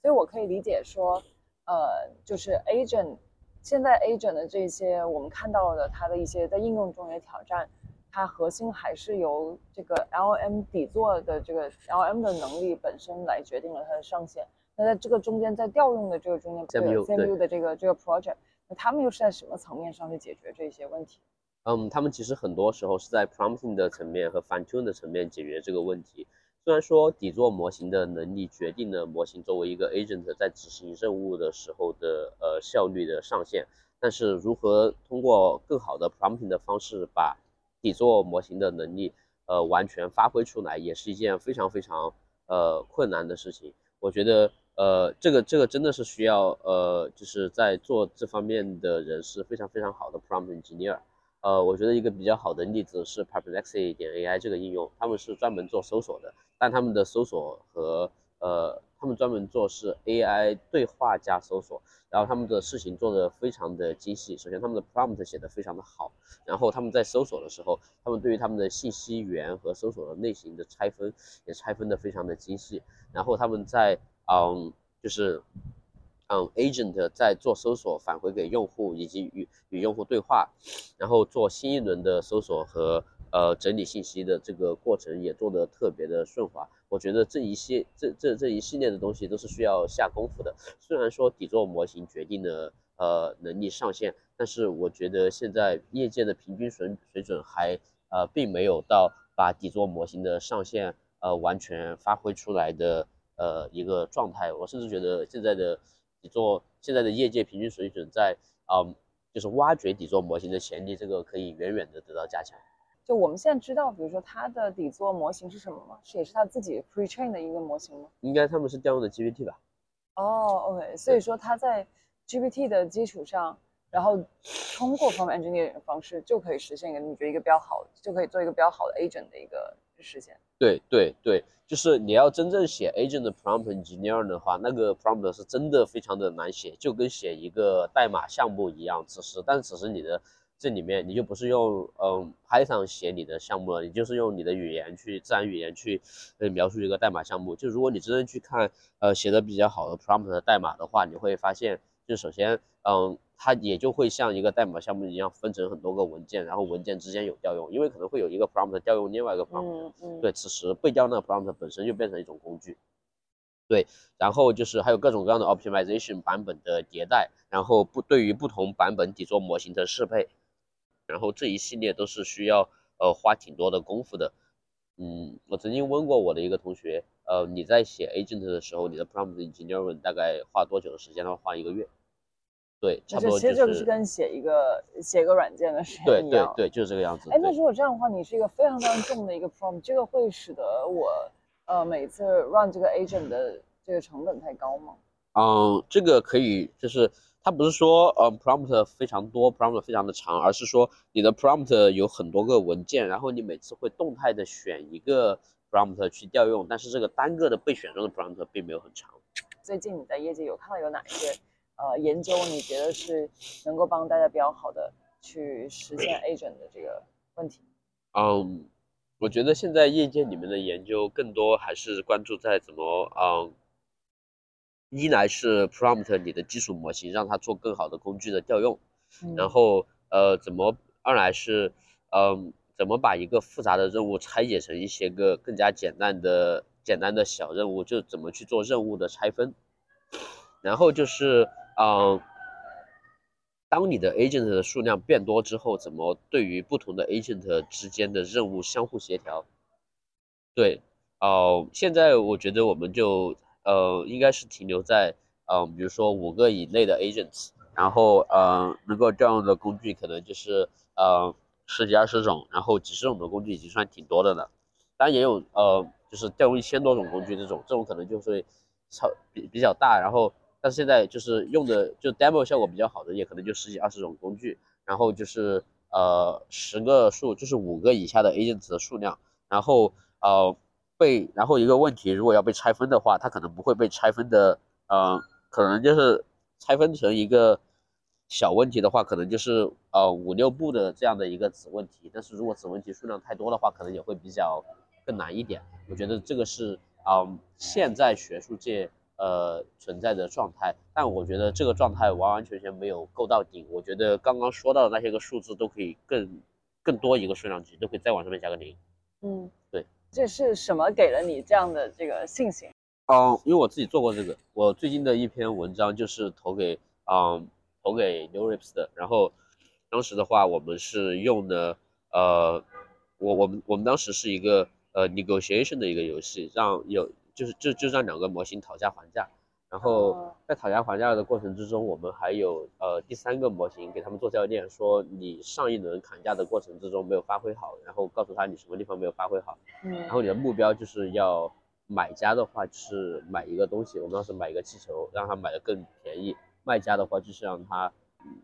所以我可以理解说，呃，就是 agent 现在 agent 的这些我们看到的它的一些在应用中的挑战。它核心还是由这个 L M 底座的这个 L M 的能力本身来决定了它的上限。那在这个中间，在调用的这个中间，C M U C M U 的这个这个 project，那他们又是在什么层面上去解决这些问题？嗯，他们其实很多时候是在 prompting 的层面和 fine tune 的层面解决这个问题。虽然说底座模型的能力决定了模型作为一个 agent 在执行任务的时候的呃效率的上限，但是如何通过更好的 prompting 的方式把底座模型的能力，呃，完全发挥出来，也是一件非常非常，呃困难的事情。我觉得呃这个这个真的是需要呃就是在做这方面的人是非常非常好的 prompt engineer。呃，我觉得一个比较好的例子是 Perplexity 点 AI 这个应用，他们是专门做搜索的，但他们的搜索和呃，他们专门做是 AI 对话加搜索，然后他们的事情做得非常的精细。首先，他们的 prompt 写得非常的好，然后他们在搜索的时候，他们对于他们的信息源和搜索的类型的拆分也拆分得非常的精细。然后他们在嗯，就是。嗯，agent 在做搜索返回给用户，以及与与用户对话，然后做新一轮的搜索和呃整理信息的这个过程也做得特别的顺滑。我觉得这一系这这这一系列的东西都是需要下功夫的。虽然说底座模型决定了呃能力上限，但是我觉得现在业界的平均水水准还呃并没有到把底座模型的上限呃完全发挥出来的呃一个状态。我甚至觉得现在的。底座现在的业界平均水准在，嗯，就是挖掘底座模型的潜力，这个可以远远的得到加强。就我们现在知道，比如说它的底座模型是什么吗？是也是它自己 pre-train 的一个模型吗？应该他们是调用的 GPT 吧？哦，OK，所以说它在 GPT 的基础上，然后通过 prompt engineering 的方式，就可以实现一个你觉得一个比较好，就可以做一个比较好的 agent 的一个实现。对对对。就是你要真正写 agent 的 prompt engineer 的话，那个 prompt 是真的非常的难写，就跟写一个代码项目一样。只是，但只是你的这里面你就不是用嗯 Python 写你的项目了，你就是用你的语言去自然语言去呃描述一个代码项目。就如果你真正去看呃写的比较好的 prompt 的代码的话，你会发现，就首先嗯。它也就会像一个代码项目一样分成很多个文件，然后文件之间有调用，因为可能会有一个 prompt 调用另外一个 prompt，对，此时被调那个 prompt 本身就变成一种工具，对，然后就是还有各种各样的 optimization 版本的迭代，然后不对于不同版本底座模型的适配，然后这一系列都是需要呃花挺多的功夫的，嗯，我曾经问过我的一个同学，呃，你在写 agent 的时候，你的 prompt engineering 大概花多久的时间？他说花一个月。对，差不多其实就是跟写一个写一个软件的时间一样。对对对，就是这个样子。哎，那如果这样的话，你是一个非常非常重的一个 prompt，这个会使得我呃每次 run 这个 agent 的这个成本太高吗？嗯，这个可以，就是它不是说呃 prompt 非常多，prompt 非常的长，而是说你的 prompt 有很多个文件，然后你每次会动态的选一个 prompt 去调用，但是这个单个的被选中的 prompt 并没有很长。最近你在业界有看到有哪一些？呃，研究你觉得是能够帮大家比较好的去实现 agent 的这个问题？嗯，我觉得现在业界里面的研究更多还是关注在怎么，嗯，一来是 prompt 你的基础模型，让它做更好的工具的调用，然后呃，怎么二来是，嗯，怎么把一个复杂的任务拆解成一些个更加简单的简单的小任务，就怎么去做任务的拆分，然后就是。嗯，当你的 agent 的数量变多之后，怎么对于不同的 agent 之间的任务相互协调？对，哦，现在我觉得我们就呃，应该是停留在呃，比如说五个以内的 agents，然后呃，能够调用的工具可能就是呃十几二十种，然后几十种的工具已经算挺多的了。当然也有呃，就是调用一千多种工具这种，这种可能就会超比比较大，然后。但是现在就是用的就 demo 效果比较好的，也可能就十几二十种工具，然后就是呃十个数，就是五个以下的 agents 的数量，然后呃被然后一个问题，如果要被拆分的话，它可能不会被拆分的，呃可能就是拆分成一个小问题的话，可能就是呃五六步的这样的一个子问题，但是如果子问题数量太多的话，可能也会比较更难一点。我觉得这个是嗯现在学术界。呃，存在的状态，但我觉得这个状态完完全全没有够到顶。我觉得刚刚说到的那些个数字都可以更更多一个数量级，都可以再往上面加个零。嗯，这是什么给了你这样的这个信心？嗯，因为我自己做过这个，我最近的一篇文章就是投给嗯投给 New Rips 的，然后当时的话我们是用的呃我我们我们当时是一个呃 negotiation 的一个游戏，让有。就是就就让两个模型讨价还价，然后在讨价还价的过程之中，我们还有呃第三个模型给他们做教练，说你上一轮砍价的过程之中没有发挥好，然后告诉他你什么地方没有发挥好，嗯，然后你的目标就是要买家的话就是买一个东西，我们当时买一个气球，让他买的更便宜；卖家的话就是让他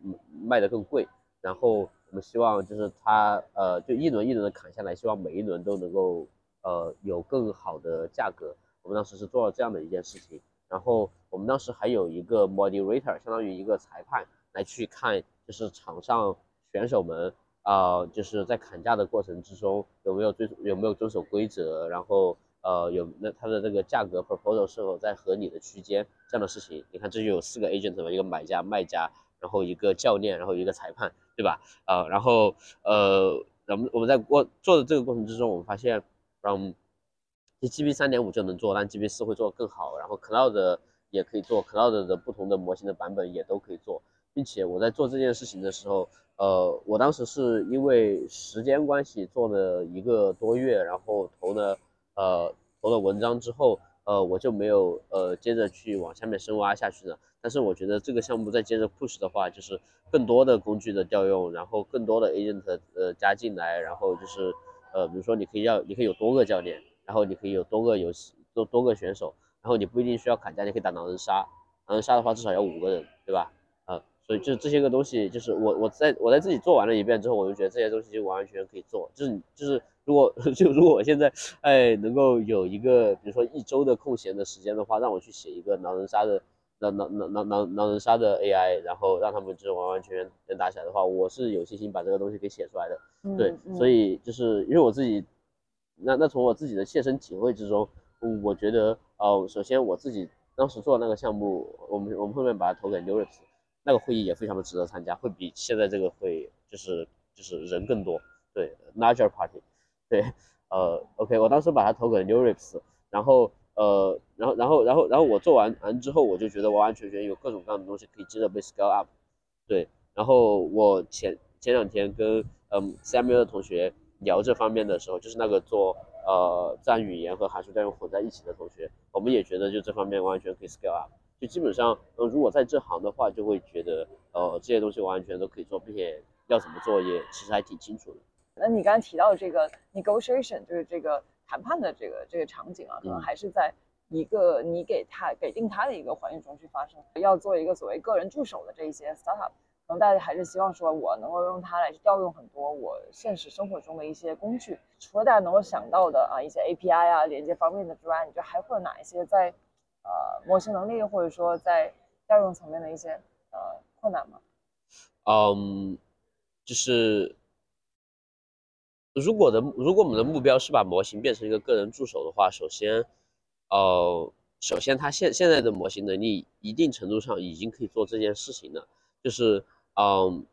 嗯卖的更贵。然后我们希望就是他呃就一轮一轮的砍下来，希望每一轮都能够呃有更好的价格。我们当时是做了这样的一件事情。然后我们当时还有一个 moderator，相当于一个裁判来去看，就是场上选手们啊，就是在砍价的过程之中有没有遵有没有遵守规则，然后。呃，有那它的这个价格 proposal 是否在合理的区间这样的事情，你看这就有四个 agent 嘛，一个买家、卖家，然后一个教练，然后一个裁判，对吧？啊，然后呃，我们我们在过做的这个过程之中，我们发现，嗯，这 GB 三点五就能做，但 GB 四会做更好，然后 Cloud 也可以做，Cloud 的不同的模型的版本也都可以做，并且我在做这件事情的时候，呃，我当时是因为时间关系做了一个多月，然后投了。呃，投了文章之后，呃，我就没有呃接着去往下面深挖下去了。但是我觉得这个项目再接着 push 的话，就是更多的工具的调用，然后更多的 agent 呃加进来，然后就是呃，比如说你可以要，你可以有多个教练，然后你可以有多个游戏多多个选手，然后你不一定需要砍价，你可以打狼人杀，狼人杀的话至少要五个人，对吧？啊，所以就这些个东西，就是我我在我在自己做完了一遍之后，我就觉得这些东西就完完全全可以做，就是就是。如果 就如果我现在哎能够有一个比如说一周的空闲的时间的话，让我去写一个狼人杀的狼狼狼狼狼狼人杀的 AI，然后让他们就是完完全全能打起来的话，我是有信心把这个东西给写出来的。对，所以就是因为我自己，那那从我自己的切身体会之中，我觉得哦，首先我自己当时做那个项目，我们我们后面把它投给 n e w r i p s 那个会议也非常的值得参加，会比现在这个会就是就是人更多，对，larger party。对，呃，OK，我当时把它投给 Newrips 然后，呃，然后，然后，然后，然后我做完完之后，我就觉得完完全全有各种各样的东西可以接着被 scale up。对，然后我前前两天跟嗯 Samuel 的同学聊这方面的时候，就是那个做呃自然语言和函数调用混在一起的同学，我们也觉得就这方面完全可以 scale up。就基本上，呃，如果在这行的话，就会觉得呃这些东西完全都可以做，并且要怎么做也其实还挺清楚的。那你刚才提到的这个 negotiation，就是这个谈判的这个这个场景啊，可能还是在一个你给他给定他的一个环境中去发生。要做一个所谓个人助手的这一些 startup，可能大家还是希望说我能够用它来去调用很多我现实生活中的一些工具。除了大家能够想到的啊一些 API 啊连接方面的之外，你觉得还会有哪一些在呃模型能力或者说在调用层面的一些呃困难吗？嗯，就是。如果的如果我们的目标是把模型变成一个个人助手的话，首先，呃，首先它现现在的模型能力一定程度上已经可以做这件事情了。就是，嗯，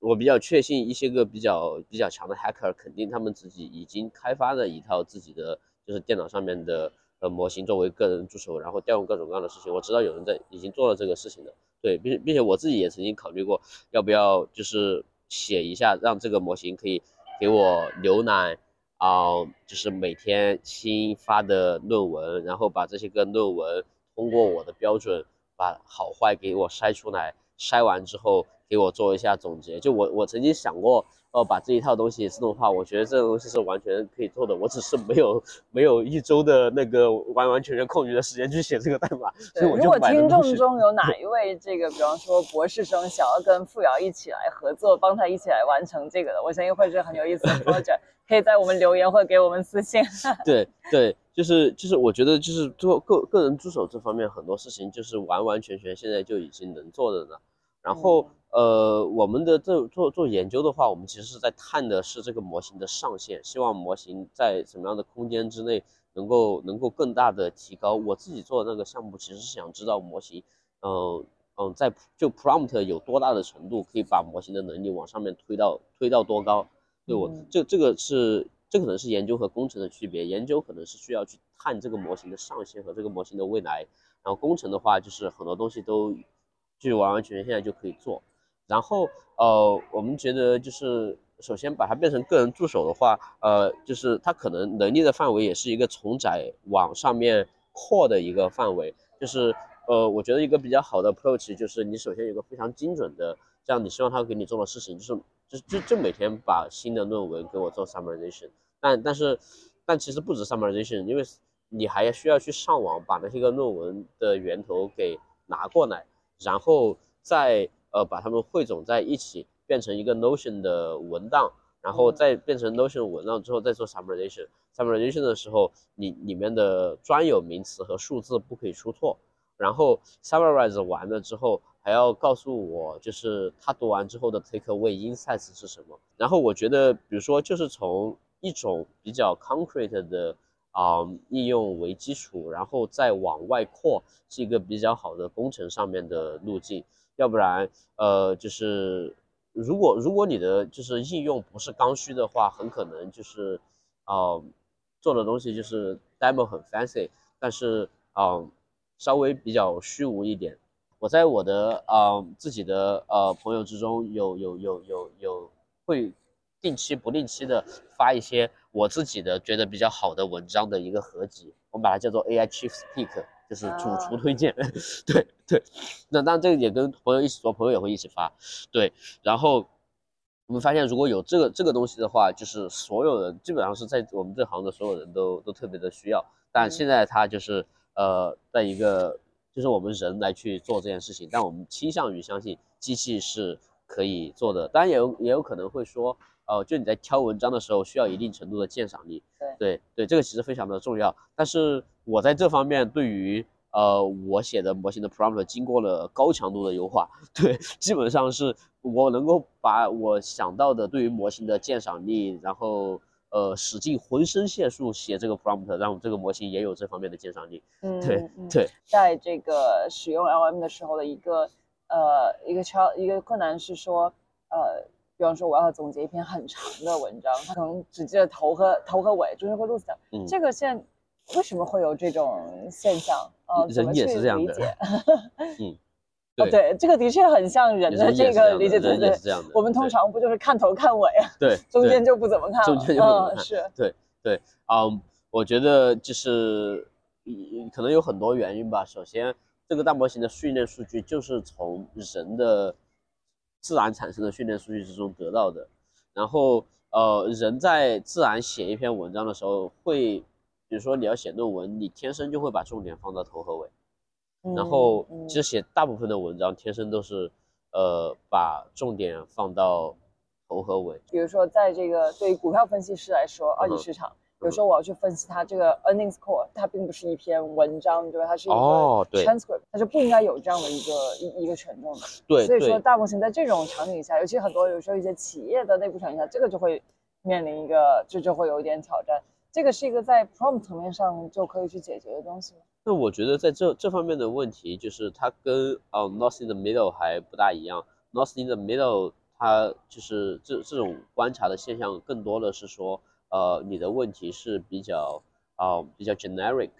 我比较确信一些个比较比较强的 hacker 肯定他们自己已经开发了一套自己的就是电脑上面的呃模型作为个人助手，然后调用各种各样的事情。我知道有人在已经做了这个事情的，对，并并且我自己也曾经考虑过要不要就是写一下让这个模型可以。给我浏览啊，就是每天新发的论文，然后把这些个论文通过我的标准，把好坏给我筛出来，筛完之后给我做一下总结。就我我曾经想过。呃，把这一套东西自动化，我觉得这个东西是完全可以做的。我只是没有没有一周的那个完完全全空余的时间去写这个代码。对，如果听众中有哪 一位这个，比方说博士生想要跟付瑶一起来合作，帮他一起来完成这个的，我相信会是很有意思的 project。可以在我们留言或给我们私信。对对，就是就是，我觉得就是做个个人助手这方面很多事情，就是完完全全现在就已经能做的了。然后。呃，我们的这做做研究的话，我们其实是在探的是这个模型的上限，希望模型在什么样的空间之内能够能够更大的提高。我自己做的那个项目，其实是想知道模型，嗯嗯，在就 prompt 有多大的程度可以把模型的能力往上面推到推到多高。对我这这个是这可能是研究和工程的区别，研究可能是需要去探这个模型的上限和这个模型的未来，然后工程的话就是很多东西都就完完全全现在就可以做。然后，呃，我们觉得就是首先把它变成个人助手的话，呃，就是它可能能力的范围也是一个从窄往上面扩的一个范围。就是，呃，我觉得一个比较好的 approach 就是你首先有个非常精准的，这样你希望他给你做的事情，就是就就就每天把新的论文给我做 summarization。但但是但其实不止 summarization，因为你还需要去上网把那些个论文的源头给拿过来，然后再呃把它们汇总在一起，变成一个 Notion 的文档，然后再变成 Notion 文档之后再做 summarization。summarization 的时候，你里面的专有名词和数字不可以出错。然后 summarize 完了之后，还要告诉我就是他读完之后的 take away insights 是什么。然后我觉得，比如说就是从一种比较 concrete 的啊、应用为基础，然后再往外扩，是一个比较好的工程上面的路径。要不然，呃，就是如果如果你的就是应用不是刚需的话，很可能就是，呃，做的东西就是 demo 很 fancy，但是啊、呃稍微比较虚无一点。我在我的呃自己的呃朋友之中有有有有有会定期不定期的发一些我自己的觉得比较好的文章的一个合集，我们把它叫做 AI Chief Speak，就是主厨推荐。对对，那当然这个也跟朋友一起做，朋友也会一起发。对，然后我们发现如果有这个这个东西的话，就是所有人基本上是在我们这行的所有人都都特别的需要。但现在它就是呃，在一个就是我们人来去做这件事情，但我们倾向于相信机器是可以做的。当然也有也有可能会说，呃，就你在挑文章的时候需要一定程度的鉴赏力。对对对，这个其实非常的重要。但是我在这方面对于呃我写的模型的 prompt 经过了高强度的优化，对，基本上是我能够把我想到的对于模型的鉴赏力，然后呃使尽浑身解数写这个 prompt，让这个模型也有这方面的鉴赏力。嗯，对对，在这个使用 LM 的时候的一个呃一个 chal 一个困难是说，呃，比方说我要总结一篇很长的文章，它可能只记得头和头和尾，中间会 lose 掉。嗯这个现在为什么会有这种现象？呃，人也是这样的？嗯，哦，对，这个的确很像人的这个理解，对对。我们通常不就是看头看尾，对对中间就不怎么看了，中间就不怎么看嗯是，对，嗯，我觉得就是嗯可能有很多原因吧。首先，这个大模型的训练数据就是从人的自然产生的训练数据之中得到的。然后，呃，人在自然写一篇文章的时候，会，比如说你要写论文，你天生就会把重点放到头和尾。然后嗯其实写大部分的文章，天生都是，呃，把重点放到头和尾。比如说，在这个对于股票分析师来说，二级嗯市场，有时候我要去分析它这个 earnings call，它并不是一篇文章，对吧？它是一个 transcript，它就不应该有这样的一个一一个权重的。对所以说大模型在这种场景下，尤其很多有时候一些企业的内部场景下，这个就会面临一个，这就会有一点挑战。这个是一个在 prompt 层面上就可以去解决的东西吗？那我觉得在这这方面的问题，就是它跟呃 Lost in the Middle 还不大一样。Lost in the Middle 它就是这这种观察的现象，更多的是说，呃，你的问题是比较啊、呃比较 generic，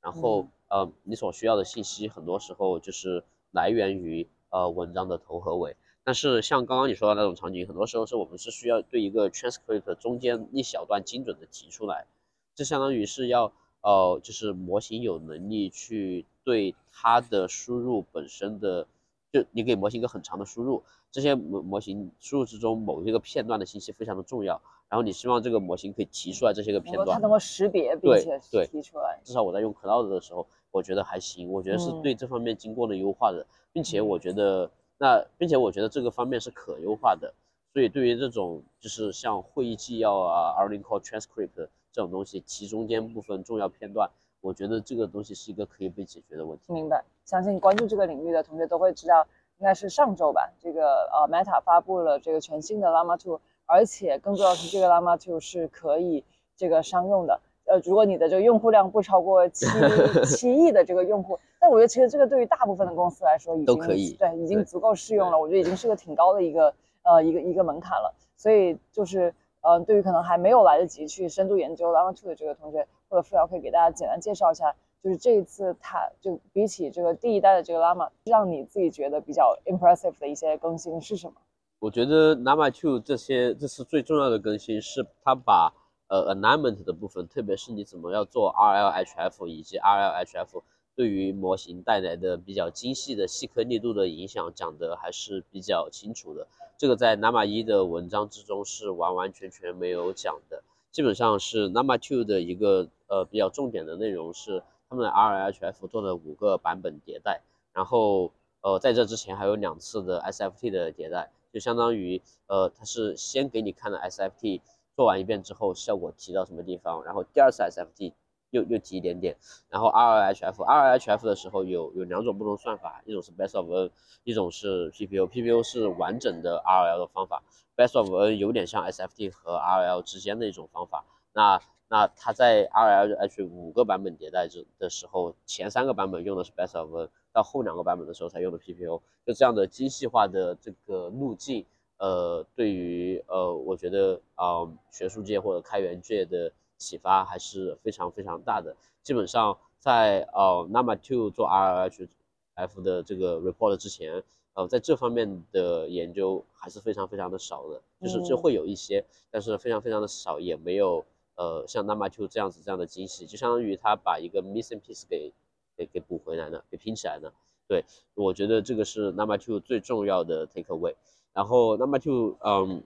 然后呃你所需要的信息很多时候就是来源于呃文章的头和尾。但是像刚刚你说的那种场景，很多时候是我们是需要对一个 transcript 中间一小段精准的提出来，这相当于是要呃，就是模型有能力去对它的输入本身的，就你给模型一个很长的输入，这些模模型输入之中某一个片段的信息非常的重要，然后你希望这个模型可以提出来这些个片段它能，够识别并且对提出来。至少我在用 Cloud 的时候，我觉得还行，我觉得是嗯。对这方面经过了优化的，并且我觉得那，并且我觉得这个方面是可优化的，所以对于这种就是像会议纪要啊、earning call transcript 这种东西，其中间部分重要片段，我觉得这个东西是一个可以被解决的问题。明白，相信关注这个领域的同学都会知道，应该是上周吧，这个呃 Meta 发布了这个全新的 Llama 2，而且更重要的是这个 Llama 2是可以这个商用的。呃，如果你的这个用户量不超过七 七亿的这个用户，但我觉得其实这个对于大部分的公司来说已经都可以对，已经足够适用了。我觉得已经是个挺高的一个呃一个一个门槛了。所以就是呃，对于可能还没有来得及去深度研究 Llama 2的这个同学，或者付瑶可以给大家简单介绍一下，就是这一次它就比起这个第一代的这个 Llama，让你自己觉得比较 impressive 的一些更新是什么？我觉得 Llama Two 这些这次最重要的更新是它把呃 alignment 的部分，特别是你怎么要做 RLHF 以及 RLHF 对于模型带来的比较精细的细颗粒度的影响讲得还是比较清楚的。这个在 Llama 一的文章之中是完完全全没有讲的，基本上是 Llama Two 的一个呃比较重点的内容是他们的 RLHF 做了五个版本迭代，然后呃在这之前还有两次的 SFT 的迭代，就相当于呃它是先给你看了 SFT 做完一遍之后效果提到什么地方，然后第二次 SFT。又又提一点点，然后 RLHF，RLHF 的时候有有两种不同算法，一种是 Best of N，一种是 PPO，PPO 是完整的 RL 的方法，Best of N 有点像 SFT 和 RL 之间的一种方法。那那它在 RLH 五个版本迭代之的时候，前三个版本用的是 Best of N，到后两个版本的时候才用的 PPO，就这样的精细化的这个路径，呃，对于呃，我觉得啊，学术界或者开源界的。启发还是非常非常大的。基本上在呃 Nama Two 做 RLHF 的这个 report 之前，呃，在这方面的研究还是非常非常的少的，就是就会有一些，但是非常非常的少，也没有呃像 Number Two 这样子这样的惊喜，就相当于他把一个 missing piece 给给给补回来了，给拼起来了。对，我觉得这个是 Number Two 最重要的 take away。然后 Number Two，嗯，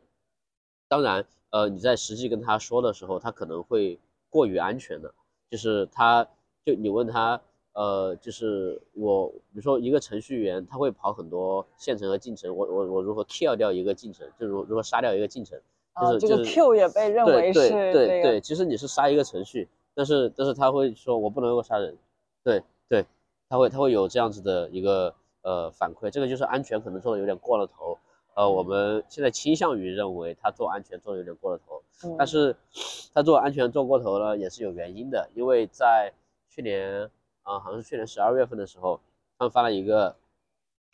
当然。呃，你在实际跟他说的时候，他可能会过于安全的，就是他，就你问他，呃，就是我，比如说一个程序员，他会跑很多线程和进程，我我我如何 kill 掉一个进程，就如如何杀掉一个进程，就是这个 Q 也被认为是对对对，其实你是杀一个程序，但是但是他会说我不能够杀人，对对，他会他会有这样子的一个呃反馈，这个就是安全可能做的有点过了头。呃，我们现在倾向于认为他做安全做的有点过了头，但是他做安全做过头了也是有原因的，因为在去年啊，好像是去年十二月份的时候，他们发了一个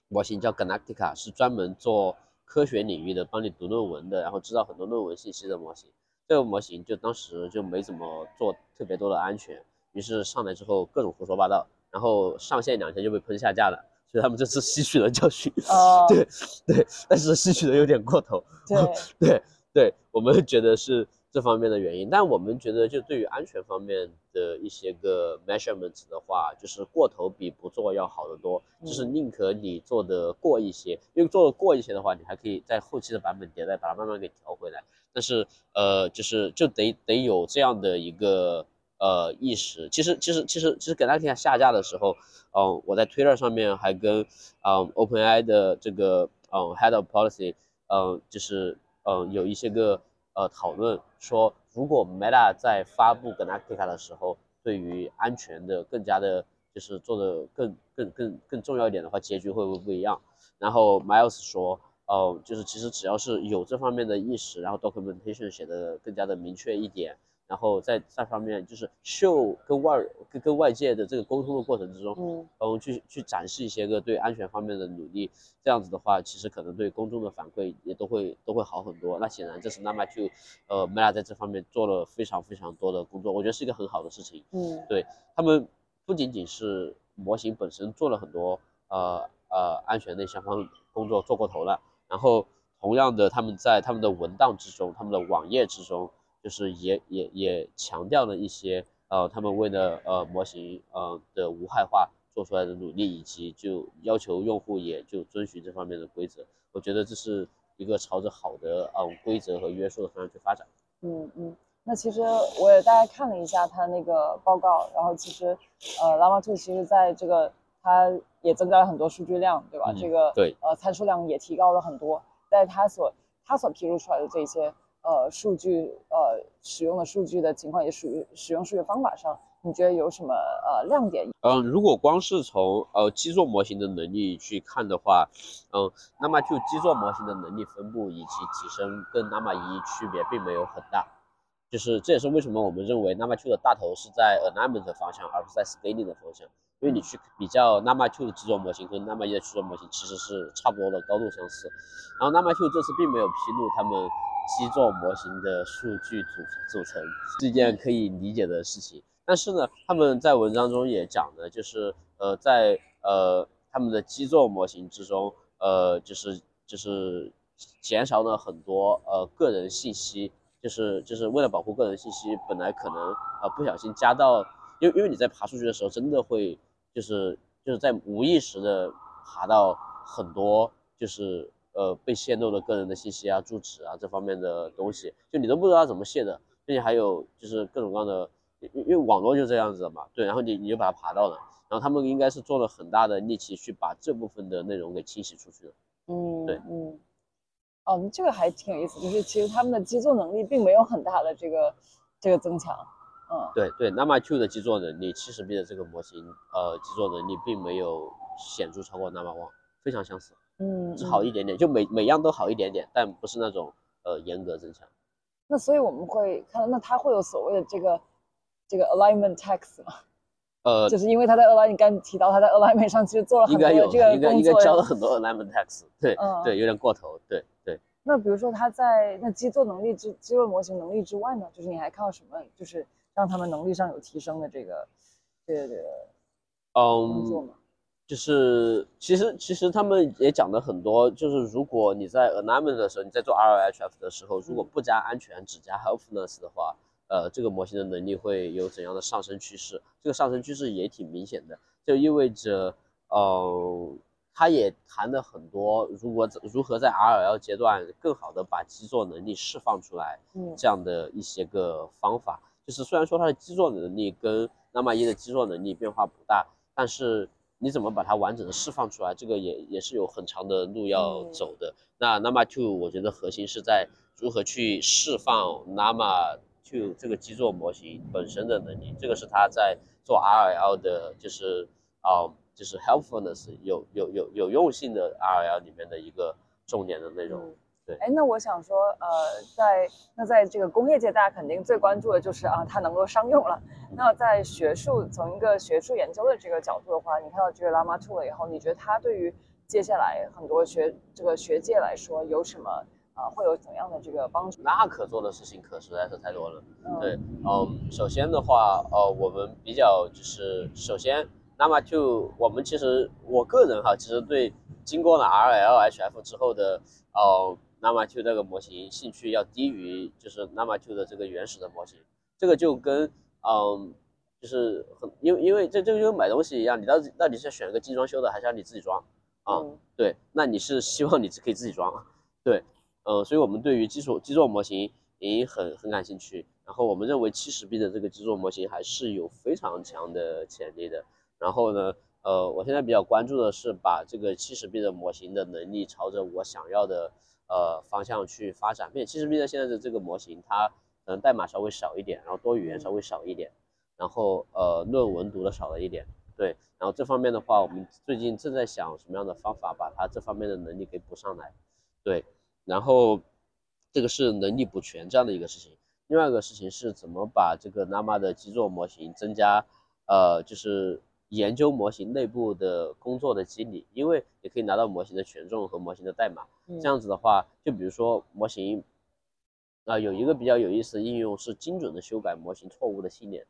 模型叫 Galactica，是专门做科学领域的，帮你读论文的，然后知道很多论文信息的模型。这个模型就当时就没怎么做特别多的安全，于是上来之后各种胡说八道，然后上线两天就被喷下架了。所以他们这次吸取了教训，对对，但是吸取的有点过头，对对对，我们觉得是这方面的原因。但我们觉得，就对于安全方面的一些个 measurements 的话，就是过头比不做要好得多，就是宁可你做的过一些，因为做的过一些的话，你还可以在后期的版本迭代把它慢慢给调回来。但是呃，就是就得得有这样的一个。呃，意识其实其实其实其实给那天下架的时候，嗯，我在 Twitter 上面还跟嗯 OpenAI 的这个嗯 Head of Policy，嗯，就是嗯有一些个呃讨论，说如果 Meta 在发布 Galactica 的时候，对于安全的更加的，就是做的更更更更重要一点的话，结局会不会不一样？然后 Miles 说，哦，就是其实只要是有这方面的意识，然后 Documentation 写的更加的明确一点。然后在这方面，就是秀跟外跟跟外界的这个沟通的过程之中，嗯，然后去去展示一些个对安全方面的努力，这样子的话，其实可能对公众的反馈也都会都会好很多。那显然这是 Nama Two，呃，Meta 在这方面做了非常非常多的工作，我觉得是一个很好的事情。嗯，对他们不仅仅是模型本身做了很多呃呃安全的相关工作做过头了，然后同样的他们在他们的文档之中，他们的网页之中。就是也也也强调了一些呃，他们为了呃模型呃的无害化做出来的努力，以及就要求用户也就遵循这方面的规则。我觉得这是一个朝着好的呃规则和约束的方向去发展。嗯嗯，那其实我也大概看了一下他那个报告，然后其实呃，Llama 2其实在这个它也增加了很多数据量，对吧？这个对呃参数量也提高了很多，在它所它所披露出来的这些。呃，数据呃使用的数据的情况也属于使用数据方法上，你觉得有什么呃亮点？嗯，如果光是从呃基座模型的能力去看的话，嗯，那么就基座模型的能力分布以及提升跟 Llama 一区别并没有很大，就是这也是为什么我们认为 Llama 2的大头是在 alignment 方向，而不是在 scaling 的方向。因为你去比较 Llama 2的制作模型和 Llama 一的制作模型其实是差不多的高度相似，然后 Llama 2这次并没有披露他们。基座模型的数据组组成是一件可以理解的事情，但是呢，他们在文章中也讲了，就是呃，在呃他们的基座模型之中，呃，就是就是减少了很多呃个人信息，就是就是为了保护个人信息，本来可能呃不小心加到，因为因为你在爬数据的时候，真的会就是就是在无意识的爬到很多就是。呃，被泄露的个人的信息啊、住址啊这方面的东西，就你都不知道怎么泄的，并且还有就是各种各样的因为网络就这样子的嘛，对，然后你你就把它爬到了，然后他们应该是做了很大的力气去把这部分的内容给清洗出去的。嗯，对嗯，哦，这个还挺有意思，就是其实他们的基座能力并没有很大的这个这个增强，嗯，对对那么 two 的基座能力，七十 B 的这个模型，呃，基座能力并没有显著超过 Nama 1，非常相似，嗯，只好嗯一点点，就每每样都好一点点，但不是那种呃严格增强。那所以我们会看到，那它会有所谓的这个这个 alignment tax 吗？呃，就是因为它在 align，你刚才提到它在 alignment 上其实做了很多这个应该应该工作。交了很多 alignment tax，对、嗯对，有点过头，对对。那比如说它在那基座能力之基座模型能力之外呢，就是你还看到什么，就是让他们能力上有提升的这个这个这个工作？就是其实其实他们也讲的很多，就是如果你在 alignment 的时候，你在做 RLHF 的时候，如果不加安全，只加 helpfulness 的话，呃，这个模型的能力会有怎样的上升趋势？这个上升趋势也挺明显的，就意味着，呃，他也谈了很多，如果如何在 RL 阶段更好的把基座能力释放出来，嗯这样的一些个方法。就是虽然说它的基座能力跟 Nama 一的基座能力变化不大，但是你怎么把它完整的释放出来，这个也也是有很长的路要嗯走的。那 Nama Two 我觉得核心是在如何去释放 Nama Two 这个基座模型本身的能力，这个是它在做 RL 的，就是啊、就是 helpfulness 有有有有用性的 RL 里面的一个重点的内容。嗯对哎，那我想说，呃，在那在这个工业界，大家肯定最关注的就是啊，它能够商用了。那在学术从一个学术研究的这个角度的话，你看到这个 Llama 2了以后，你觉得它对于接下来很多学这个学界来说有什么啊、会有怎样的这个帮助？那可做的事情可实在是太多了。嗯对，嗯，首先的话，呃，我们比较就是首先，Nama Two，我们其实我个人哈，其实对经过了 RLHF 之后的呃 Nama Two 这个模型兴趣要低于就是 Nama Two 的这个原始的模型，这个就跟嗯。就是很，因为因为这这个就跟买东西一样，你到底到底是选一个精装修的，还是要你自己装啊？嗯对，那你是希望你可以自己装，对，嗯，所以我们对于基础基座模型也很很感兴趣。然后我们认为七十 B 的这个基座模型还是有非常强的潜力的。然后呢，呃，我现在比较关注的是把这个七十 B 的模型的能力朝着我想要的呃方向去发展。并且七十 B 的现在的这个模型，它可能代码稍微少一点，然后多语言稍微少一点，然后呃论文读的少了一点。对，然后这方面的话，我们最近正在想什么样的方法把它这方面的能力给补上来。对，然后这个是能力补全这样的一个事情。另外一个事情是怎么把这个 Nama 的基座模型增加，呃，就是研究模型内部的工作的机理，因为你可以拿到模型的权重和模型的代码。嗯这样子的话，就比如说模型，啊、有一个比较有意思的应用是精准的修改模型错误的信念。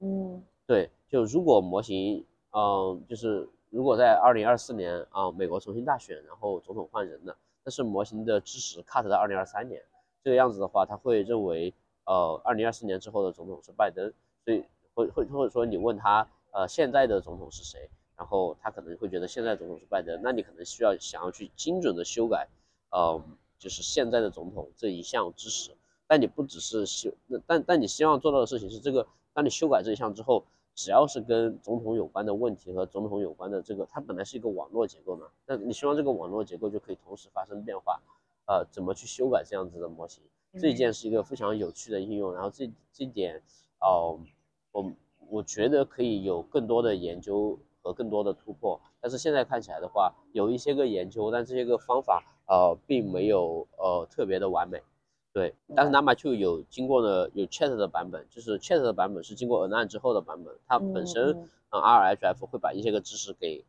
嗯对，就如果模型，嗯，就是如果在二零二四年啊、美国重新大选，然后总统换人了，但是模型的支持 cut 到二零二三年，这个样子的话，他会认为，呃，二零二四年之后的总统是拜登，所以会会或者说你问他，呃，现在的总统是谁，然后他可能会觉得现在总统是拜登，那你可能需要想要去精准的修改，呃，就是现在的总统这一项知识，但你不只是修，那但但你希望做到的事情是这个，当你修改这一项之后。只要是跟总统有关的问题和总统有关的这个，它本来是一个网络结构嘛，那你希望这个网络结构就可以同时发生变化，呃，怎么去修改这样子的模型？这一件是一个非常有趣的应用，然后这这点，哦、我我觉得可以有更多的研究和更多的突破，但是现在看起来的话，有一些个研究，但这些个方法呃并没有呃特别的完美。对，但是 Nama 2有经过了有 Chat 的版本，就是 Chat 的版本是经过 Align 之后的版本，它本身嗯嗯嗯 RLHF 会把一些个知识给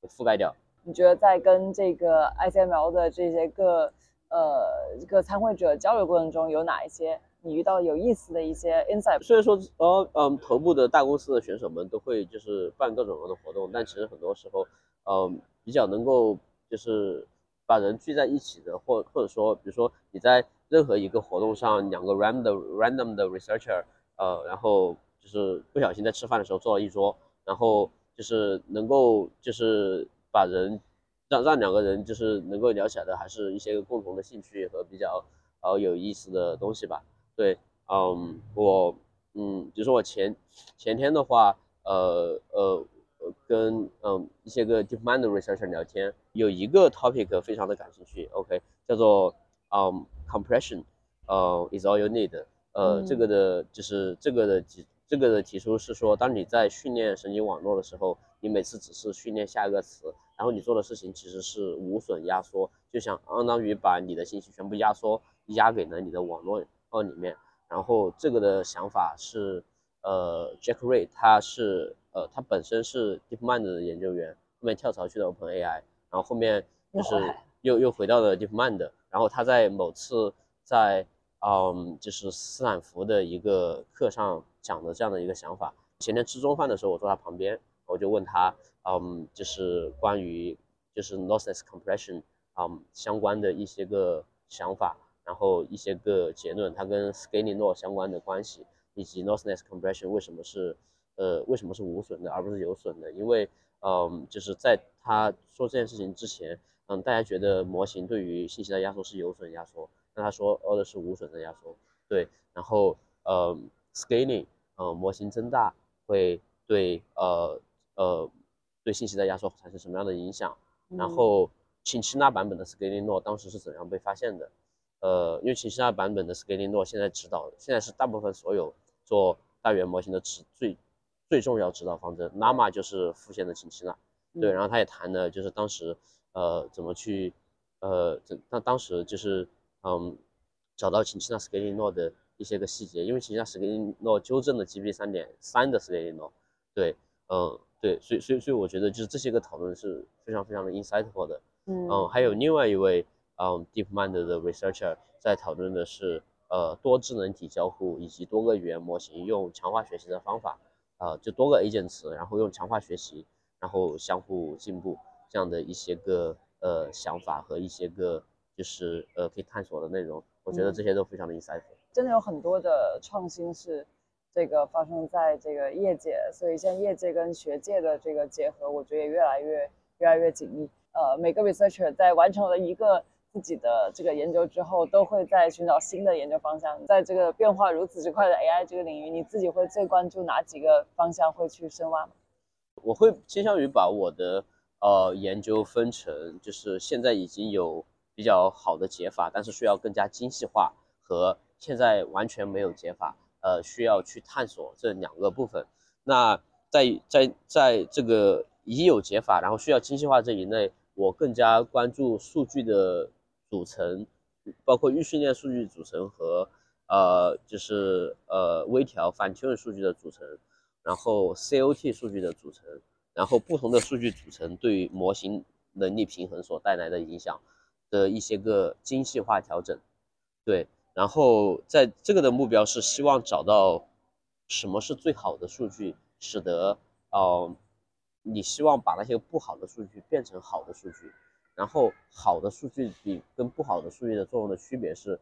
给覆盖掉。你觉得在跟这个 ICML 的这些个呃这个参会者交流过程中，有哪一些你遇到有意思的一些 insight？虽然说呃嗯头部的大公司的选手们都会就是办各种各样的活动，但其实很多时候嗯比较能够就是把人聚在一起的，或或者说比如说你在任何一个活动上，两个 random random 的 researcher，呃，然后就是不小心在吃饭的时候坐了一桌，然后就是能够就是把人让让两个人就是能够聊起来的，还是一些共同的兴趣和比较呃有意思的东西吧。对，嗯，我嗯，比如说我前前天的话，呃呃呃，跟嗯一些个 DeepMind 的 researcher 聊天，有一个 topic 非常的感兴趣，OK，叫做嗯 compression，呃 is all you need，呃，这个的就是这个的提这个的提出是说，当你在训练神经网络的时候，你每次只是训练下一个词，然后你做的事情其实是无损压缩，就像相当于把你的信息全部压缩压给了你的网络呃里面。然后这个的想法是，呃，Jack Ray，他是呃，他本身是 DeepMind 的研究员，后面跳槽去了 OpenAI，然后后面就是又又回到了 DeepMind，然后他在某次在嗯，就是斯坦福的一个课上讲的这样的一个想法。前天吃中饭的时候，我坐他旁边，我就问他，嗯，就是关于就是 lossless compression，嗯，相关的一些个想法。然后一些个结论，它跟 scaling law 相关的关系，以及 lossless compression 为什么是，呃，为什么是无损的而不是有损的？因为，嗯，就是在他说这件事情之前，嗯，大家觉得模型对于信息的压缩是有损压缩，那他说哦的是无损的压缩，对。然后，呃，scaling，呃，模型增大会对，呃，呃，对信息的压缩产生什么样的影响？然后，秦七那版本的 scaling law 当时是怎样被发现的？呃，因为秦希纳版本的 scaling law 现在指导，现在是大部分所有做大语言模型的指最最重要指导方针。Llama 就是复现的秦希纳，对，然后他也谈的，就是当时呃怎么去呃，那当时就是嗯找到秦希纳 scaling law 的一些个细节，因为秦希纳 scaling law 纠正了三点三的 scaling law，对，嗯，对，所以所以所以我觉得就是这些个讨论是非常非常的 insightful 的，嗯，还有另外一位。嗯，DeepMind 的 researcher 在讨论的是，呃，多智能体交互以及多个语言模型用强化学习的方法，呃，就多个 agents，然后用强化学习，然后相互进步这样的一些个呃想法和一些个就是呃可以探索的内容，我觉得这些都非常的 insightful。真的有很多的创新是这个发生在这个业界，所以现在业界跟学界的这个结合，我觉得也越来越越来越紧密。呃，每个 researcher 在完成了一个自己的这个研究之后，都会在寻找新的研究方向。在这个变化如此之快的 AI 这个领域，你自己会最关注哪几个方向会去深挖吗？我会倾向于把我的呃研究分成，就是现在已经有比较好的解法，但是需要更加精细化，和现在完全没有解法，呃，需要去探索这两个部分。那在在在这个已有解法，然后需要精细化这一类，我更加关注数据的。组成包括预训练数据组成和呃就是呃微调反 tune 数据的组成，然后 COT 数据的组成，然后不同的数据组成对于模型能力平衡所带来的影响的一些个精细化调整，对，然后在这个的目标是希望找到什么是最好的数据，使得呃你希望把那些不好的数据变成好的数据。然后好的数据比跟不好的数据的作用的区别是，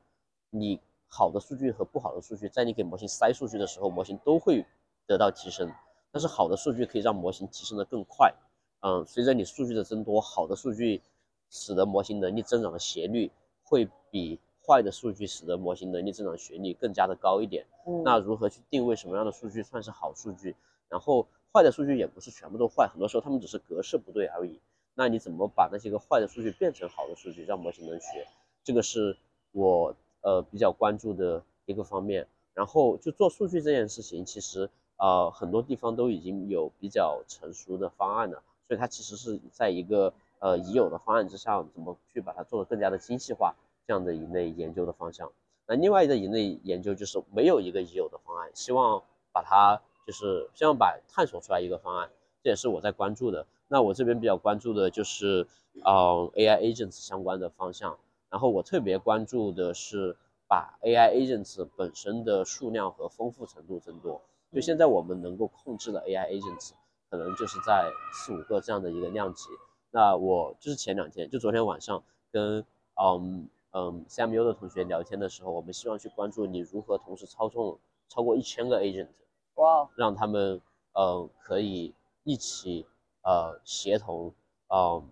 你好的数据和不好的数据，在你给模型塞数据的时候，模型都会得到提升。但是好的数据可以让模型提升的更快。嗯，随着你数据的增多，好的数据使得模型能力增长的斜率会比坏的数据使得模型能力增长斜率更加的高一点。那如何去定位什么样的数据算是好数据？然后坏的数据也不是全部都坏，很多时候他们只是格式不对而已。那你怎么把那些个坏的数据变成好的数据，让模型能学？这个是我呃比较关注的一个方面。然后就做数据这件事情，其实呃很多地方都已经有比较成熟的方案了，所以它其实是在一个呃已有的方案之上，怎么去把它做得更加的精细化，这样的一类研究的方向。那另外一个一类研究就是没有一个已有的方案，希望把它就是希望把探索出来一个方案，这也是我在关注的。那我这边比较关注的就是，呃，AI agents 相关的方向。然后我特别关注的是把 AI agents 本身的数量和丰富程度增多。就现在我们能够控制的 AI agents 可能就是在四五个这样的一个量级。那我就是前两天，就昨天晚上跟嗯嗯 CMU 的同学聊天的时候，我们希望去关注你如何同时操纵超过一千个 agent，哇，让他们呃可以一起。呃，协同，呃，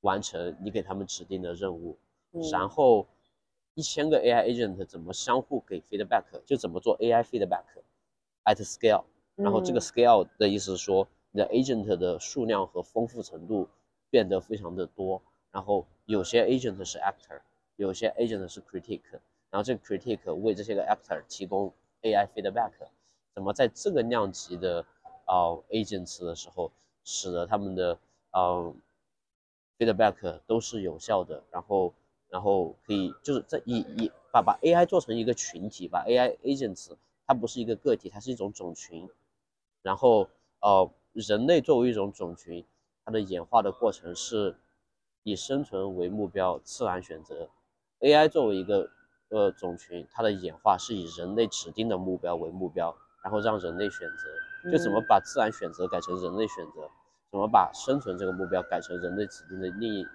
完成你给他们指定的任务，然后一千个 AI agent 怎么相互给 feedback，就怎么做 AI feedback，at scale。然后这个嗯 scale 的意思是说，你的 agent 的数量和丰富程度变得非常的多。然后有些 agent 是 actor，有些 agent 是 critic，然后这个 critic 为这些个 actor 提供 AI feedback。怎么在这个量级的呃 agents 的时候，使得他们的呃 feedback 都是有效的，然后然后可以就是在以以把把 AI 做成一个群体，把 AI agents 它不是一个个体，它是一种种群。然后呃，人类作为一种种群，它的演化的过程是以生存为目标，自然选择。AI 作为一个呃种群，它的演化是以人类指定的目标为目标，然后让人类选择。就怎么嗯把自然选择改成人类选择，怎么把生存这个目标改成人类指定的另一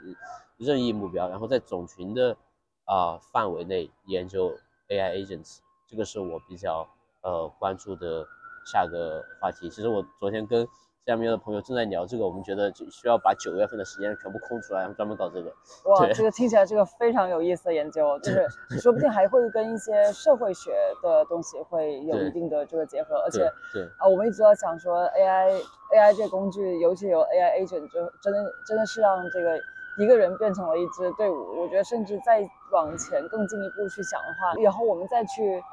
任意目标，然后在种群的啊、范围内研究 AI agents，这个是我比较呃关注的下个话题。其实我昨天跟下面的朋友正在聊这个，我们觉得就需要把九月份的时间全部空出来，然后专门搞这个。哇，这个听起来这个非常有意思的研究，就是 说不定还会跟一些社会学的东西会有一定的这个结合，而且对对啊，我们一直在想说 AI AI 这个工具，尤其有 AI agent，就真的真的是让这个一个人变成了一支队伍。我觉得甚至再往前更进一步去想的话，以后我们再去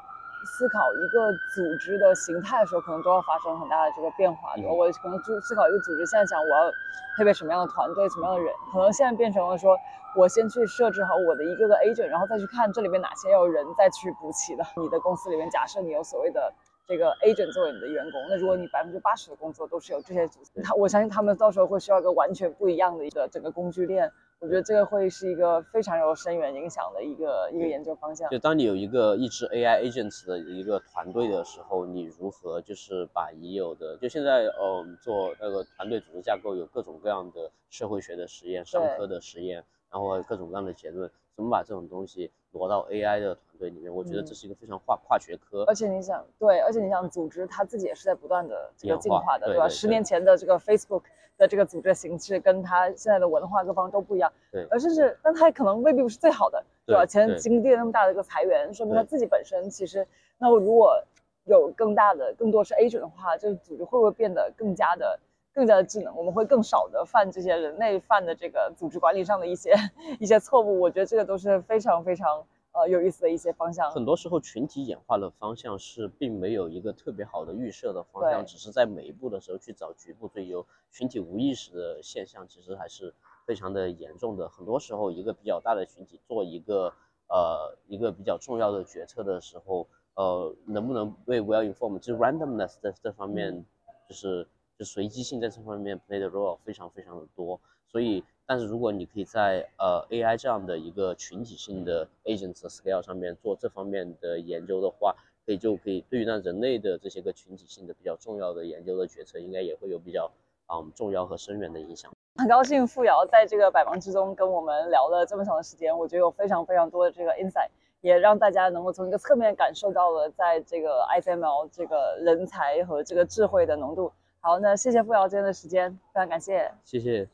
思考一个组织的形态的时候，可能都要发生很大的这个变化。嗯我可能就思考一个组织，现在想我要配备什么样的团队，什么样的人，可能现在变成了说。我先去设置好我的一个个 agent，然后再去看这里面哪些要有人再去补齐的。你的公司里面，假设你有所谓的这个 agent 作为你的员工，那如果你百分之八十的工作都是由这些组织，他我相信他们到时候会需要一个完全不一样的一个整个工具链。我觉得这个会是一个非常有深远影响的一个一个研究方向。就当你有一个一支 AI agents 的一个团队的时候，你如何就是把已有的，就现在呃做那个团队组织架构有各种各样的社会学的实验、商科的实验，然后各种各样的结论，怎么把这种东西挪到 AI 的团队里面？我觉得嗯这是一个非常跨跨学科。而且你想，对，而且你想，组织它自己也是在不断的这个进化的，吧？对对对十年前的这个 Facebook 的这个组织形式，跟它现在的文化各方都不一样。对而甚至，但它可能未必不是最好的，对吧？对对前经历了那么大的一个裁员，说明它自己本身其实，那我如果有更大的、更多是 agent 的话，这个组织会不会变得更加的？更加的智能，我们会更少的犯这些人类犯的这个组织管理上的一些 一些错误。我觉得这个都是非常非常呃有意思的一些方向。很多时候，群体演化的方向是并没有一个特别好的预设的方向，只是在每一步的时候去找局部最优。群体无意识的现象其实还是非常的严重的。很多时候，一个比较大的群体做一个呃一个比较重要的决策的时候，呃，能不能为 well informed，就是 randomness 在这方面，就是就随机性在这方面 play 的 role 非常非常的多。所以，但是如果你可以在呃 AI 这样的一个群体性的 agents scale 上面做这方面的研究的话，可以就可以对于那人类的这些个群体性的比较重要的研究的决策，应该也会有比较嗯重要和深远的影响。很高兴付瑶在这个百忙之中跟我们聊了这么长的时间，我觉得有非常非常多的这个 insight，也让大家能够从一个侧面感受到了在这个 ICML 这个人才和这个智慧的浓度。好，那谢谢付瑶今天的时间，非常感谢。谢谢。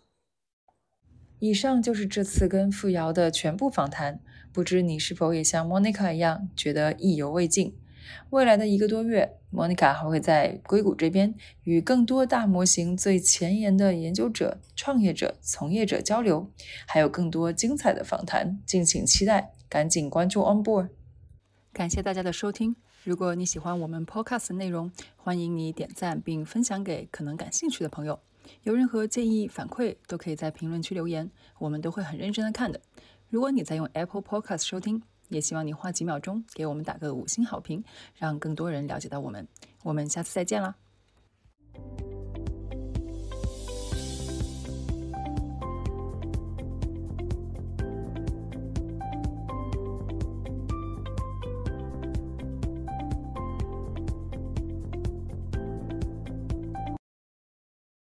以上就是这次跟付瑶的全部访谈。不知你是否也像 Monica 一样觉得意犹未尽？未来的一个多月，Monica 还会在硅谷这边与更多大模型最前沿的研究者、创业者、从业者交流，还有更多精彩的访谈，敬请期待！赶紧关注 Onboard。感谢大家的收听。如果你喜欢我们 Podcast 的内容，欢迎你点赞并分享给可能感兴趣的朋友。有任何建议反馈，都可以在评论区留言，我们都会很认真的看的。如果你在用 Apple Podcast 收听，也希望你花几秒钟给我们打个五星好评，让更多人了解到我们。我们下次再见啦！